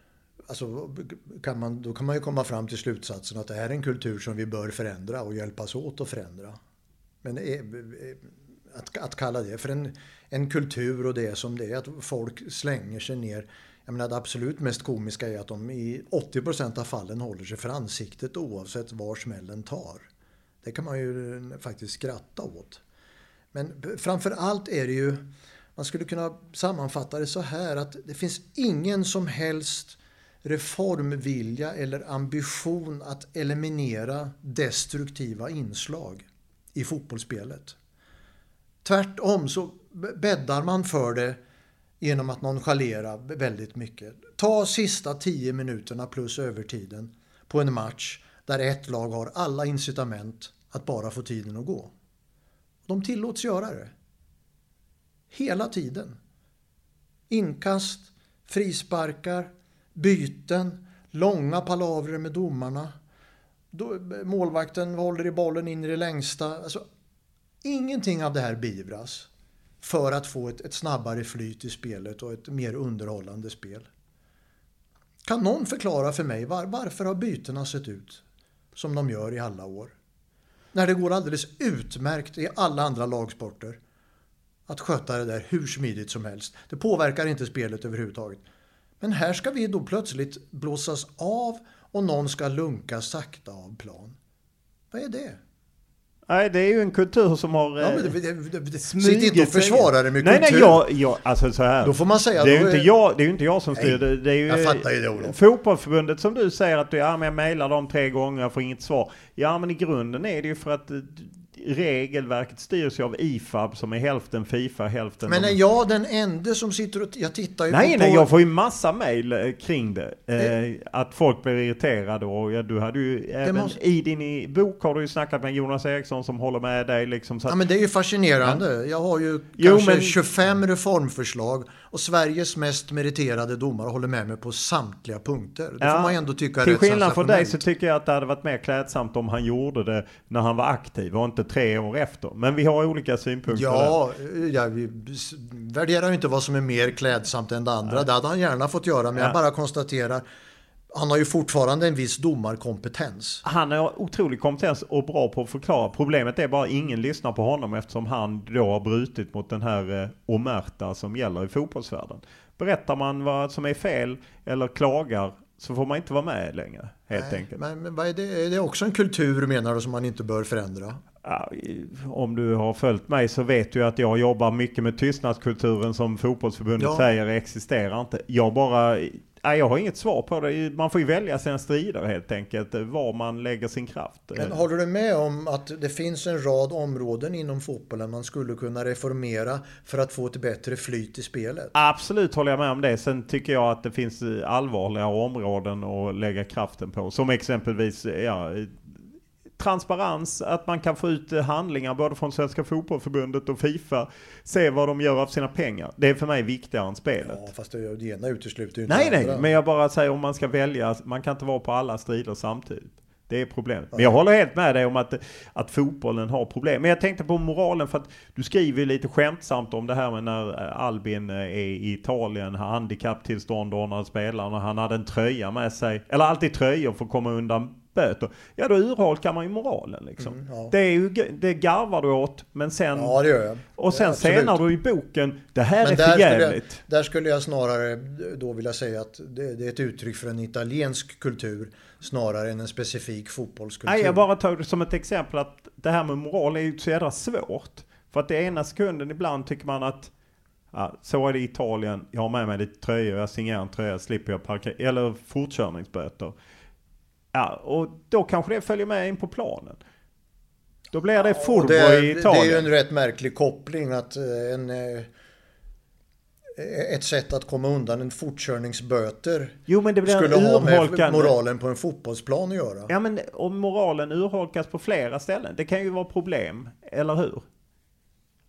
Alltså, kan man, då kan man ju komma fram till slutsatsen att det här är en kultur som vi bör förändra och hjälpas åt att förändra. Men eh, eh, att, att kalla det för en, en kultur och det som det är, att folk slänger sig ner. Jag menar, det absolut mest komiska är att de i 80% av fallen håller sig för ansiktet oavsett var smällen tar. Det kan man ju faktiskt skratta åt. Men framför allt är det ju, man skulle kunna sammanfatta det så här att det finns ingen som helst reformvilja eller ambition att eliminera destruktiva inslag i fotbollsspelet. Tvärtom så bäddar man för det genom att nonchalera väldigt mycket. Ta sista tio minuterna plus övertiden på en match där ett lag har alla incitament att bara få tiden att gå. De tillåts göra det. Hela tiden. Inkast, frisparkar, byten, långa palavrer med domarna. Målvakten håller i bollen in i det längsta. Alltså, ingenting av det här beivras för att få ett, ett snabbare flyt i spelet och ett mer underhållande spel. Kan någon förklara för mig var, varför har bytena sett ut som de gör i alla år? När det går alldeles utmärkt i alla andra lagsporter att sköta det där hur smidigt som helst. Det påverkar inte spelet överhuvudtaget. Men här ska vi då plötsligt blåsas av och någon ska lunka sakta av plan. Vad är det? Nej, det är ju en kultur som har ja, men det, det, det, Sitt inte och försvara det med nej, kultur. Nej, jag, jag, alltså så här. Då får man säga... Det är, ju inte, jag, det är inte jag som styr det. det är ju jag fattar ju det, Olof. Fotbollförbundet som du säger att du, ja, men jag mejlar dem tre gånger, jag får inget svar. Ja, men i grunden är det ju för att regelverket styrs ju av IFAB som är hälften Fifa, hälften... Men är jag den enda som sitter och... Jag tittar ju nej, på... Nej, jag får ju massa mejl eh, kring det. Eh, att folk blir irriterade och ja, du hade ju även måste... i din bok har du ju snackat med Jonas Eriksson som håller med dig liksom. Så att... Ja, men det är ju fascinerande. Ja. Jag har ju jo, kanske men... 25 reformförslag och Sveriges mest meriterade domare håller med mig på samtliga punkter. Det ja. får man ändå tycka är Till skillnad från dig så tycker jag att det hade varit mer klädsamt om han gjorde det när han var aktiv och inte tre år efter. Men vi har olika synpunkter Ja, ja vi värderar ju inte vad som är mer klädsamt än det andra. Ja. Det hade han gärna fått göra, men ja. jag bara konstaterar han har ju fortfarande en viss domarkompetens. Han har otrolig kompetens och bra på att förklara. Problemet är bara att ingen lyssnar på honom eftersom han då har brutit mot den här eh, omerta som gäller i fotbollsvärlden. Berättar man vad som är fel eller klagar så får man inte vara med längre helt Nej, enkelt. Men, men är, det, är det också en kultur menar du som man inte bör förändra? Om du har följt mig så vet du att jag jobbar mycket med tystnadskulturen som fotbollsförbundet Ja. säger existerar inte. Jag bara, nej, jag har inget svar på det. Man får ju välja sina strider helt enkelt, var man lägger sin kraft. Men håller du med om att det finns en rad områden inom fotbollen man skulle kunna reformera för att få ett bättre flyt i spelet? Absolut håller jag med om det. Sen tycker jag att det finns allvarliga områden att lägga kraften på. Som exempelvis ja, transparens, att man kan få ut eh, handlingar både från Svenska Fotbollförbundet och Fifa. Se vad de gör av sina pengar. Det är för mig viktigare än spelet. Ja, fast det, ena utesluter ju inte Nej, nej, andra. men jag bara säger om man ska välja, man kan inte vara på alla strider samtidigt. Det är problemet. Men jag håller helt med dig om att, att fotbollen har problem. Men jag tänkte på moralen för att du skriver lite skämtsamt om det här med när eh, Albin eh, är i Italien, har handikapptillstånd och när spelarna, han hade en tröja med sig, eller alltid tröjor för att komma undan böter. Ja då urholkar man ju moralen liksom. Mm, ja. Det, är ju, det garvar du åt, men sen... Ja, det gör jag. Och sen Ja, senare i boken, det här Men är där för skulle, jag, jävligt. där skulle jag snarare då vilja säga att det, det är ett uttryck för en italiensk kultur snarare än en specifik fotbollskultur. Nej, jag bara tar det som ett exempel att det här med moral är ju så jädra svårt. För att det ena sekunden ibland tycker man att ja, så är det i Italien, jag har med mig lite tröjor, jag signerar en tröja, slipper jag parkera, eller fortkörningsböter. Ja, och då kanske det följer med in på planen. Då blir det det, i det är ju Italien. en rätt märklig koppling att eh, en, eh, ett sätt att komma undan en fortkörningsböter Jo, men det blir skulle ha med moralen på en fotbollsplan att göra. Ja men om moralen urholkas på flera ställen, det kan ju vara problem, eller hur?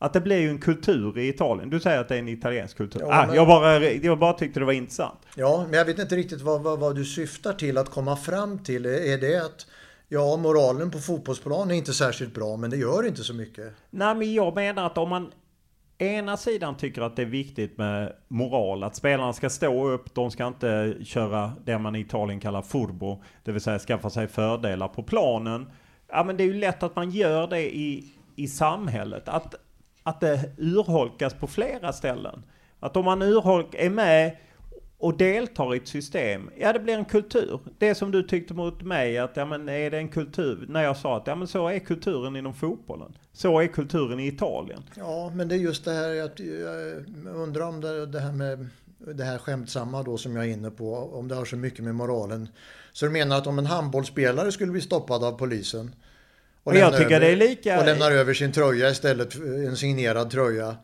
Att det blir ju en kultur i Italien. Du säger att det är en italiensk kultur. Ja, ah, men- jag, bara, jag bara tyckte det var intressant. Ja, men jag vet inte riktigt vad, vad, vad du syftar till att komma fram till. Är det att ja, moralen på fotbollsplan är inte särskilt bra, men det gör inte så mycket? Nej men jag menar att om man ena sidan tycker att det är viktigt med moral, att spelarna ska stå upp, de ska inte köra det man i Italien kallar furbo, det vill säga skaffa sig fördelar på planen. Ja men det är ju lätt att man gör det i, i samhället, att, att det urholkas på flera ställen. Att om man urholk, är med och deltar i ett system, ja det blir en kultur. Det som du tyckte mot mig, att ja men är det en kultur? När jag sa att ja men så är kulturen inom fotbollen. Så är kulturen i Italien. Ja, men det är just det här att jag undrar om det, det här med det här skämtsamma då som jag är inne på, om det har så mycket med moralen. Så du menar att om en handbollsspelare skulle bli stoppad av polisen och jag tycker det är lika- och lämnar över sin tröja istället en signerad tröja.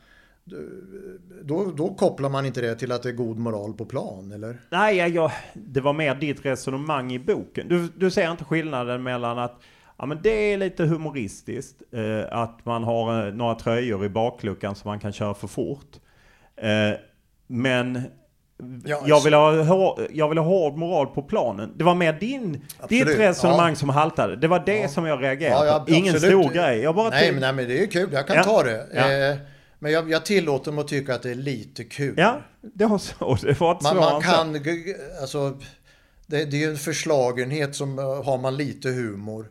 Då, då kopplar man inte det till att det är god moral på plan, eller? Nej, jag, jag, det var mer ditt resonemang i boken. Du, du ser inte skillnaden mellan att ja, men det är lite humoristiskt eh, att man har eh, några tröjor i bakluckan så man kan köra för fort. Eh, men Ja, jag, vill ha, hår- jag vill ha hård moral på planen. Det var mer din, Absolut, ditt resonemang ja. som haltade. Det var det som jag reagerade Ja, ja, på. Ingen absolut. stor grej. Jag bara nej, men, nej, men det är kul. Jag kan Ja. ta det. Ja. Eh, men jag, jag tillåter mig att tycka att det är lite kul. Ja, det var så. Det var ett Man, man alltså. kan, alltså, det, det är ju en förslagenhet som eh, har man lite humor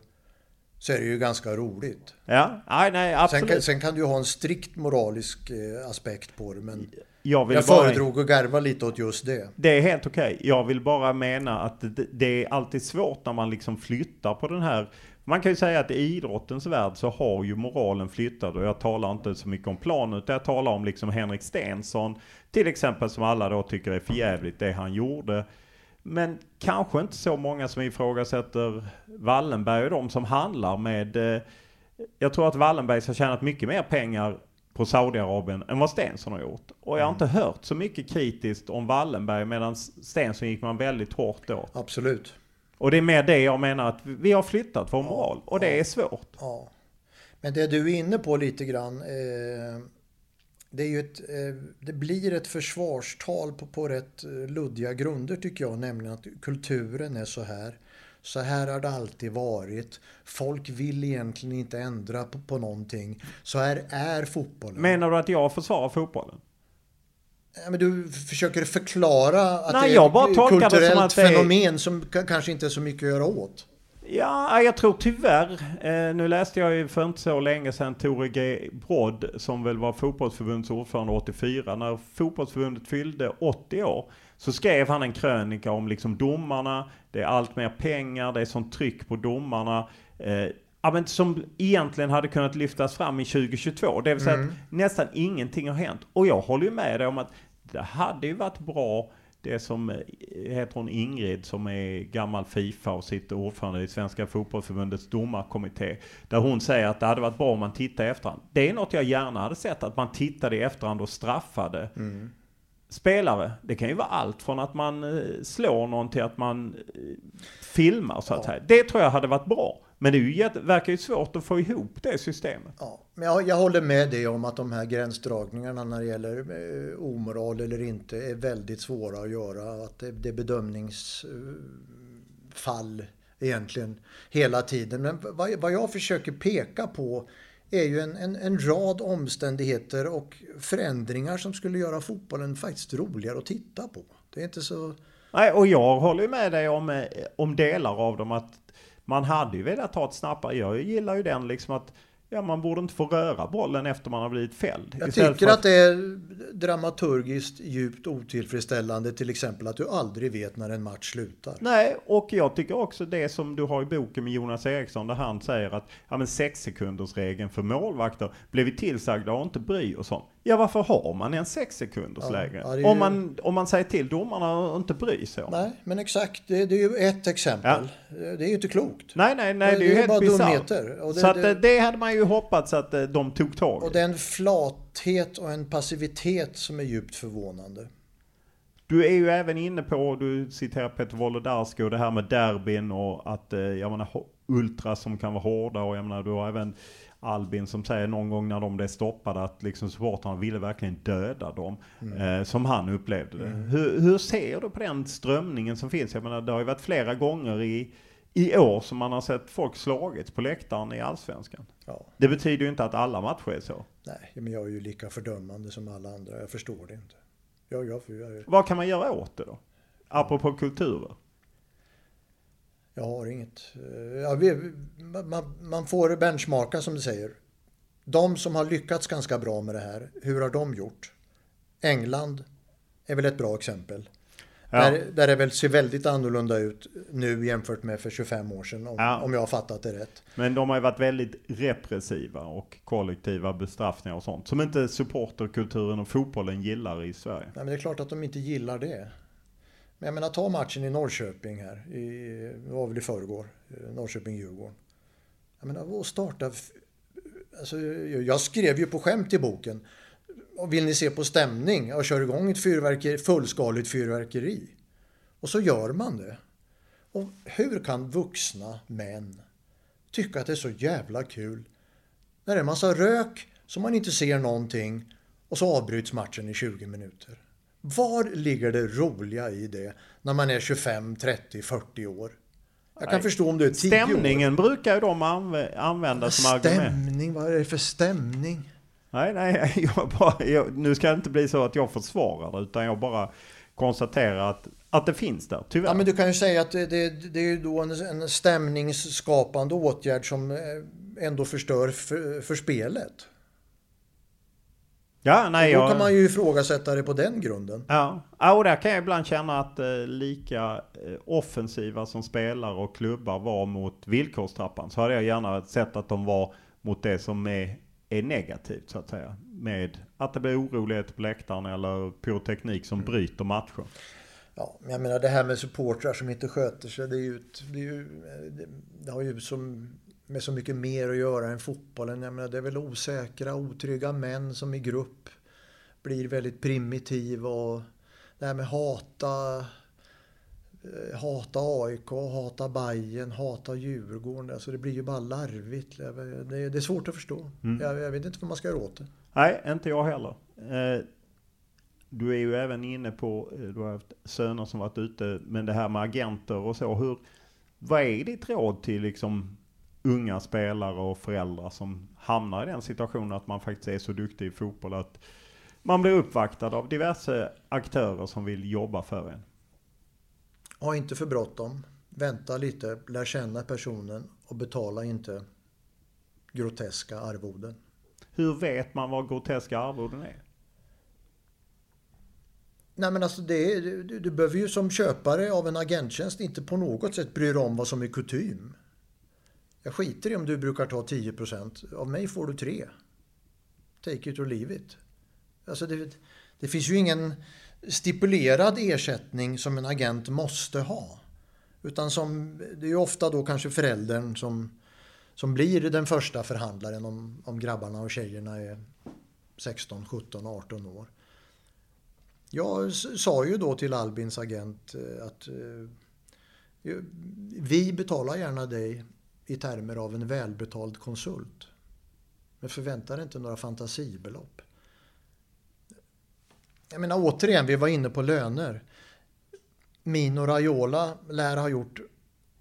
så är det ju ganska roligt. Ja, nej, nej, Sen absolut. kan, sen kan du ju ha en strikt moralisk eh, aspekt på det men jag vill jag bara... föredrog att garva lite åt just det. Det är helt okej. Jag vill bara mena att det, det är alltid svårt när man liksom flyttar på den här. Man kan ju säga att i idrottens värld så har ju moralen flyttat och jag talar inte så mycket om planen utan jag talar om liksom Henrik Stensson till exempel som alla då tycker är förjävligt det han gjorde. Men kanske inte så många som ifrågasätter Wallenberg och de som handlar med eh, jag tror att Wallenberg har tjänat mycket mer pengar på Saudiarabien än vad Stensson har gjort. Och jag har inte hört så mycket kritiskt om Wallenberg medan Stensson gick man väldigt hårt då. Absolut. Och det är mer det jag menar att vi har flyttat vår moral och det är svårt. Ja. Men det du är inne på lite grann eh, det, är ju ett, eh, det blir ett försvarstal på, på rätt eh, luddiga grunder tycker jag, nämligen att kulturen är så här. Så här har det alltid varit. Folk vill egentligen inte ändra på, på någonting. Så här är fotbollen. Menar du att jag försvarar fotbollen? Ja, men du försöker förklara att Nej, det är ett kulturellt det är- fenomen som kanske inte är så mycket att göra åt. Ja, jag tror tyvärr. Eh, nu läste jag ju för inte så länge sedan Tore G. Brodd som väl var fotbollsförbundets ordförande 84. När fotbollsförbundet fyllde 80 år så skrev han en krönika om liksom domarna. Det är allt mer pengar, det är sånt tryck på domarna. Eh, ja, men som egentligen hade kunnat lyftas fram i 2022. Det vill säga Mm. att nästan ingenting har hänt. Och jag håller ju med dig om att det hade ju varit bra det som eh, heter hon Ingrid som är gammal Fifa och sitter ordförande i Svenska fotbollsförbundets domarkommitté. Där hon säger att det hade varit bra om man tittar i efterhand. Det är något jag gärna hade sett, att man tittade i efterhand och straffade Mm. spelare. Det kan ju vara allt från att man eh, slår någon till att man eh, filmar så att säga. Det tror jag hade varit bra. Men det är ju jätte, verkar ju svårt att få ihop det systemet. Ja, men jag, jag håller med dig om att de här gränsdragningarna när det gäller eh, omoral eller inte är väldigt svåra att göra. Att det, det är bedömningsfall egentligen hela tiden. Men vad, vad jag försöker peka på är ju en, en, en rad omständigheter och förändringar som skulle göra fotbollen faktiskt roligare att titta på. Det är inte så... Nej, och jag håller ju med dig om, eh, om delar av dem att man hade ju velat ha ett snabbare. Jag gillar ju den liksom att ja, man borde inte få röra bollen efter man har blivit fälld. Jag tycker för att det är dramaturgiskt djupt otillfredsställande till exempel att du aldrig vet när en match slutar. Nej, och jag tycker också det som du har i boken med Jonas Eriksson där han säger att ja, men sex sekunders regeln för målvakter blev vi tillsagda att inte bry oss om. Ja, varför har man en sex sekunders Ja, ja, är ju- om, man, om man säger till domarna att inte bry sig om. Nej, men exakt. Det, det är ju ett exempel. Det är ju inte klokt. Nej, nej, nej, det, Det är ju helt bisarrt. Och det- Så att det- det, det hade man ju hoppats att eh, de tog tag. Och det är en flathet och en passivitet som är djupt förvånande. Du är ju även inne på, du citerar Peter Wolodarski och det här med derbyn och att, eh, jag menar, ultra som kan vara hårda och jag menar, du har även Albin som säger någon gång när de blev stoppade att liksom supportrarna ville verkligen döda dem. Eh, som han upplevde det. Hur, hur ser du på den strömningen som finns? Jag menar, det har ju varit flera gånger i, i år som man har sett folk slagits på läktaren i Allsvenskan. Ja. Det betyder ju inte att alla matcher är så. Nej, men jag är ju lika fördömande som alla andra. Jag förstår det inte. Jag, jag, jag, Vad kan man göra åt det då? Apropå kulturer. jag har inget. eh, Ja, vi, man, man får benchmarka som du säger. De som har lyckats ganska bra med det här, hur har de gjort? England är väl ett bra exempel. Ja. Där, där det väl ser väldigt annorlunda ut nu jämfört med för 25 år sedan om, Ja. om jag har fattat det rätt. Men de har ju varit väldigt repressiva och kollektiva bestraffningar och sånt. Som inte supporterkulturen och fotbollen gillar i Sverige. Nej, men det är klart att de inte gillar det. Men jag menar, ta matchen i Norrköping här. I, det var väl i förrgår. eh, Norrköping-Djurgården. Jag menar, att starta... Alltså, jag skrev ju på skämt i boken. Och Vill ni se på stämning? Jag kör igång ett fyrverkeri, fullskaligt fyrverkeri. Och så gör man det. Och hur kan vuxna män tycka att det är så jävla kul när det är massa rök som man inte ser någonting och så avbryts matchen i 20 minuter. Var ligger det roliga i det när man är 25, 30, 40 år? Jag kan Nej. förstå om du är 10 år. Stämningen brukar ju de anv- använda som argument. Stämning, vad är det för stämning? Nej, nej, jag bara, jag, nu ska det inte bli så att jag försvarar det, utan jag bara konstaterar att, att det finns där, tyvärr. Ja, men du kan ju säga att det, det, det är ju då en, en stämningsskapande åtgärd som eh, ändå förstör för, för spelet. ja, nej, Då jag, kan man ju ifrågasätta det på den grunden. Ja, ja och där kan jag ibland känna att eh, lika eh, offensiva som spelare och klubbar var mot villkorstrappan så hade jag gärna sett att de var mot det som är, är negativt så att säga. Med att det blir oroligheter på läktaren eller pyroteknik som bryter matcher. Ja, men jag menar det här med supportrar som inte sköter sig, det, är ju, det, är ju, det, det har ju som, med så mycket mer att göra än fotbollen. Jag menar, det är väl osäkra, otrygga män som i grupp blir väldigt primitiva och det här med hata, hata AIK, hata Bayern, hata Djurgården. Alltså det blir ju bara larvigt. Det är, svårt att förstå. Jag, jag vet inte vad man ska göra åt det. Nej, inte jag heller. Eh, du är ju även inne på, eh, du har haft söner som varit ute, men det här med agenter och så. Hur, vad är ditt råd till liksom unga spelare och föräldrar som hamnar i den situationen att man faktiskt är så duktig i fotboll att man blir uppvaktad av diverse aktörer som vill jobba för en? Ha inte för bråttom. vänta lite, lär känna personen och betala inte groteska arvoden. Hur vet man vad groteska arvoden är? Nej men alltså det du, du behöver ju som köpare av en agenttjänst inte på något sätt bry dig om vad som är kutym. Jag skiter i om du brukar ta 10%. Av mig får du 3. Take it or leave it. Alltså det, det finns ju ingen stipulerad ersättning som en agent måste ha. Utan som, det är ju ofta då kanske föräldern som, som blir den första förhandlaren om, om grabbarna och tjejerna är 16, 17, 18 år. Jag sa ju då till Albins agent eh, att eh, vi betalar gärna dig i termer av en välbetald konsult. Men förväntar inte några fantasibelopp. Jag menar återigen, vi var inne på löner. Mino Raiola lär ha gjort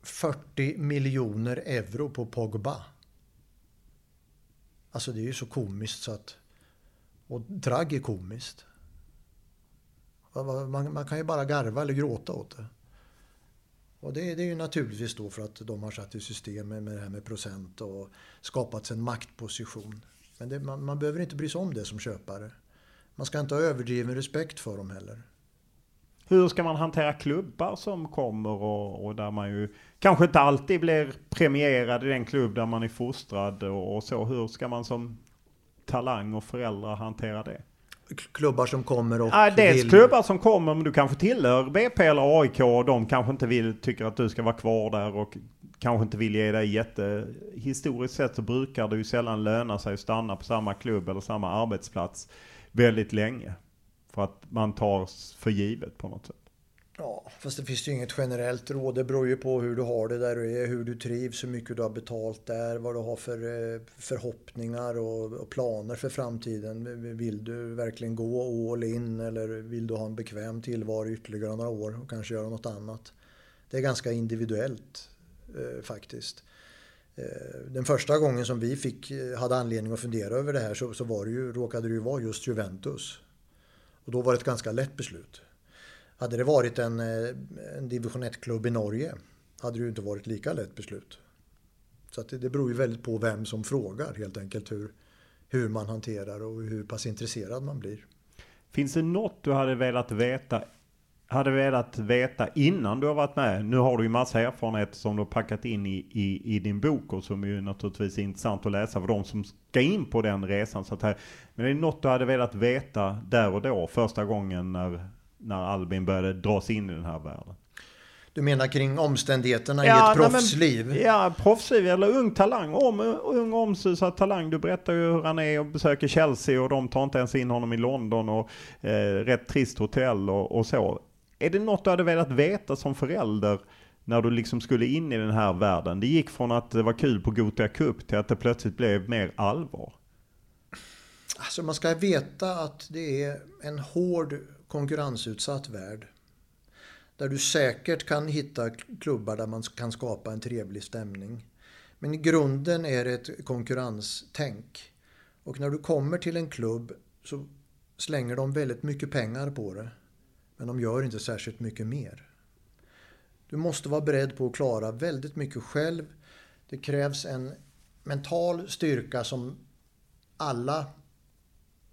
40 miljoner euro på Pogba. Alltså det är ju så komiskt så att... Och tragikomiskt. Man, man kan ju bara garva eller gråta åt det. Och det, det, är ju naturligtvis då för att de har satt i system med det här med procent och skapat en maktposition. Men det, man, man, behöver inte bry sig om det som köpare. Man ska inte ha överdriven respekt för dem heller. Hur ska man hantera klubbar som kommer och, och, där man ju kanske inte alltid blir premierad i den klubb där man är fostrad och, och så. Hur ska man som talang och föräldrar hantera det? klubbar som kommer och ja, Dels vill... klubbar som kommer, men du kanske tillhör BP eller AIK och de kanske inte vill, tycker att du ska vara kvar där och kanske inte vill ge dig jätte... Historiskt sett så brukar det ju sällan löna sig att stanna på samma klubb eller samma arbetsplats väldigt länge. För att man tar för givet på något sätt. Ja, fast det finns ju inget generellt råd. Det beror ju på hur du har det där du är, hur du trivs, hur mycket du har betalt där, vad du har för eh, förhoppningar och, planer för framtiden. Vill du verkligen gå all in eller vill du ha en bekväm tillvaro ytterligare några år och kanske göra något annat? Det är ganska individuellt eh, faktiskt. Eh, den första gången som vi fick, eh, hade anledning att fundera över det här så, så var det ju, råkade det ju vara just Juventus. Och då var det ett ganska lätt beslut. Hade det varit en, eh, en division 1-klubb i Norge hade det ju inte varit lika lätt beslut. Så att det, det beror ju väldigt på vem som frågar helt enkelt hur, hur man hanterar och hur pass intresserad man blir. Finns det något du hade velat veta hade velat veta innan du har varit med. Nu har du ju massa erfarenheter som du har packat in i, i, i din bok och som är naturligtvis är intressant att läsa för de som ska in på den resan. Så att här, men är det något du hade velat veta där och då första gången när, när Albin började dras in i den här världen? Du menar kring omständigheterna ja, i ett proffsliv? Men, ja, proffsliv eller ung talang. Om, ung omsusad talang. Du berättar ju hur han är och besöker Chelsea och de tar inte ens in honom i London och eh, rätt trist hotell och, och, så. Är det något du hade velat veta som förälder när du liksom skulle in i den här världen? Det gick från att det var kul på Gothia Cup till att det plötsligt blev mer allvar. Alltså man ska veta att det är en hård konkurrensutsatt värld. Där du säkert kan hitta klubbar där man kan skapa en trevlig stämning. Men i grunden är det ett konkurrenstänk. Och när du kommer till en klubb så slänger de väldigt mycket pengar på det. Men de gör inte särskilt mycket mer. Du måste vara beredd på att klara väldigt mycket själv. Det krävs en mental styrka som alla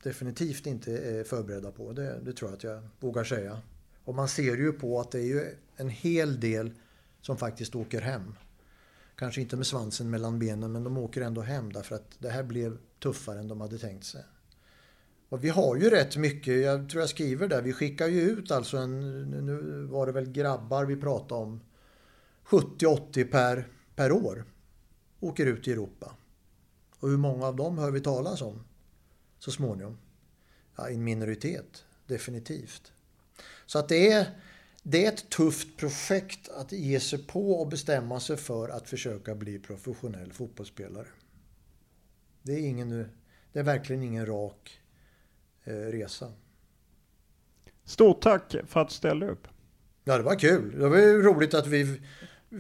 definitivt inte är förberedda på. Det, det, tror jag att jag vågar säga. Och man ser ju på att det är ju en hel del som faktiskt åker hem. Kanske inte med svansen mellan benen men de åker ändå hem därför att det här blev tuffare än de hade tänkt sig. Och vi har ju rätt mycket, jag tror jag skriver där, vi skickar ju ut alltså en, nu var det väl grabbar vi pratade om, 70-80 per, per år åker ut i Europa. Och hur många av dem hör vi talas om? så småningom. Ja, en minoritet, definitivt. Så att det är, det är ett tufft projekt att ge sig på och bestämma sig för att försöka bli professionell fotbollsspelare. Det är, ingen, det är verkligen ingen rak resa. Stort tack för att du ställde upp. Ja, det var kul. Det var roligt att vi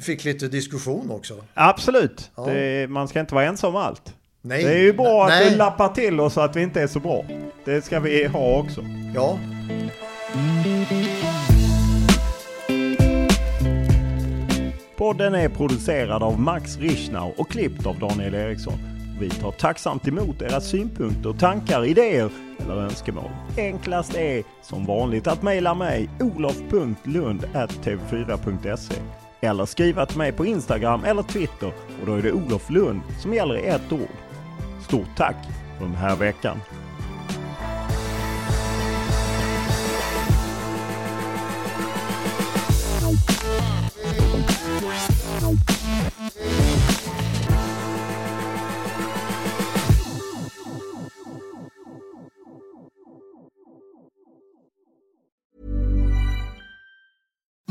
fick lite diskussion också. Absolut. Ja. Det, man ska inte vara ensam om allt. Nej. Det är ju bra Nej. att du lappar till oss så att vi inte är så bra. Det ska vi ha också. Ja. Podden är producerad av Max Richnau och klippt av Daniel Eriksson. Vi tar tacksamt emot era synpunkter, tankar, idéer eller önskemål. Enklast är som vanligt att mejla mig olof.lund.tv4.se eller skriva till mig på Instagram eller Twitter och då är det Olof Lund som gäller i ett ord. Stort tack för den här veckan!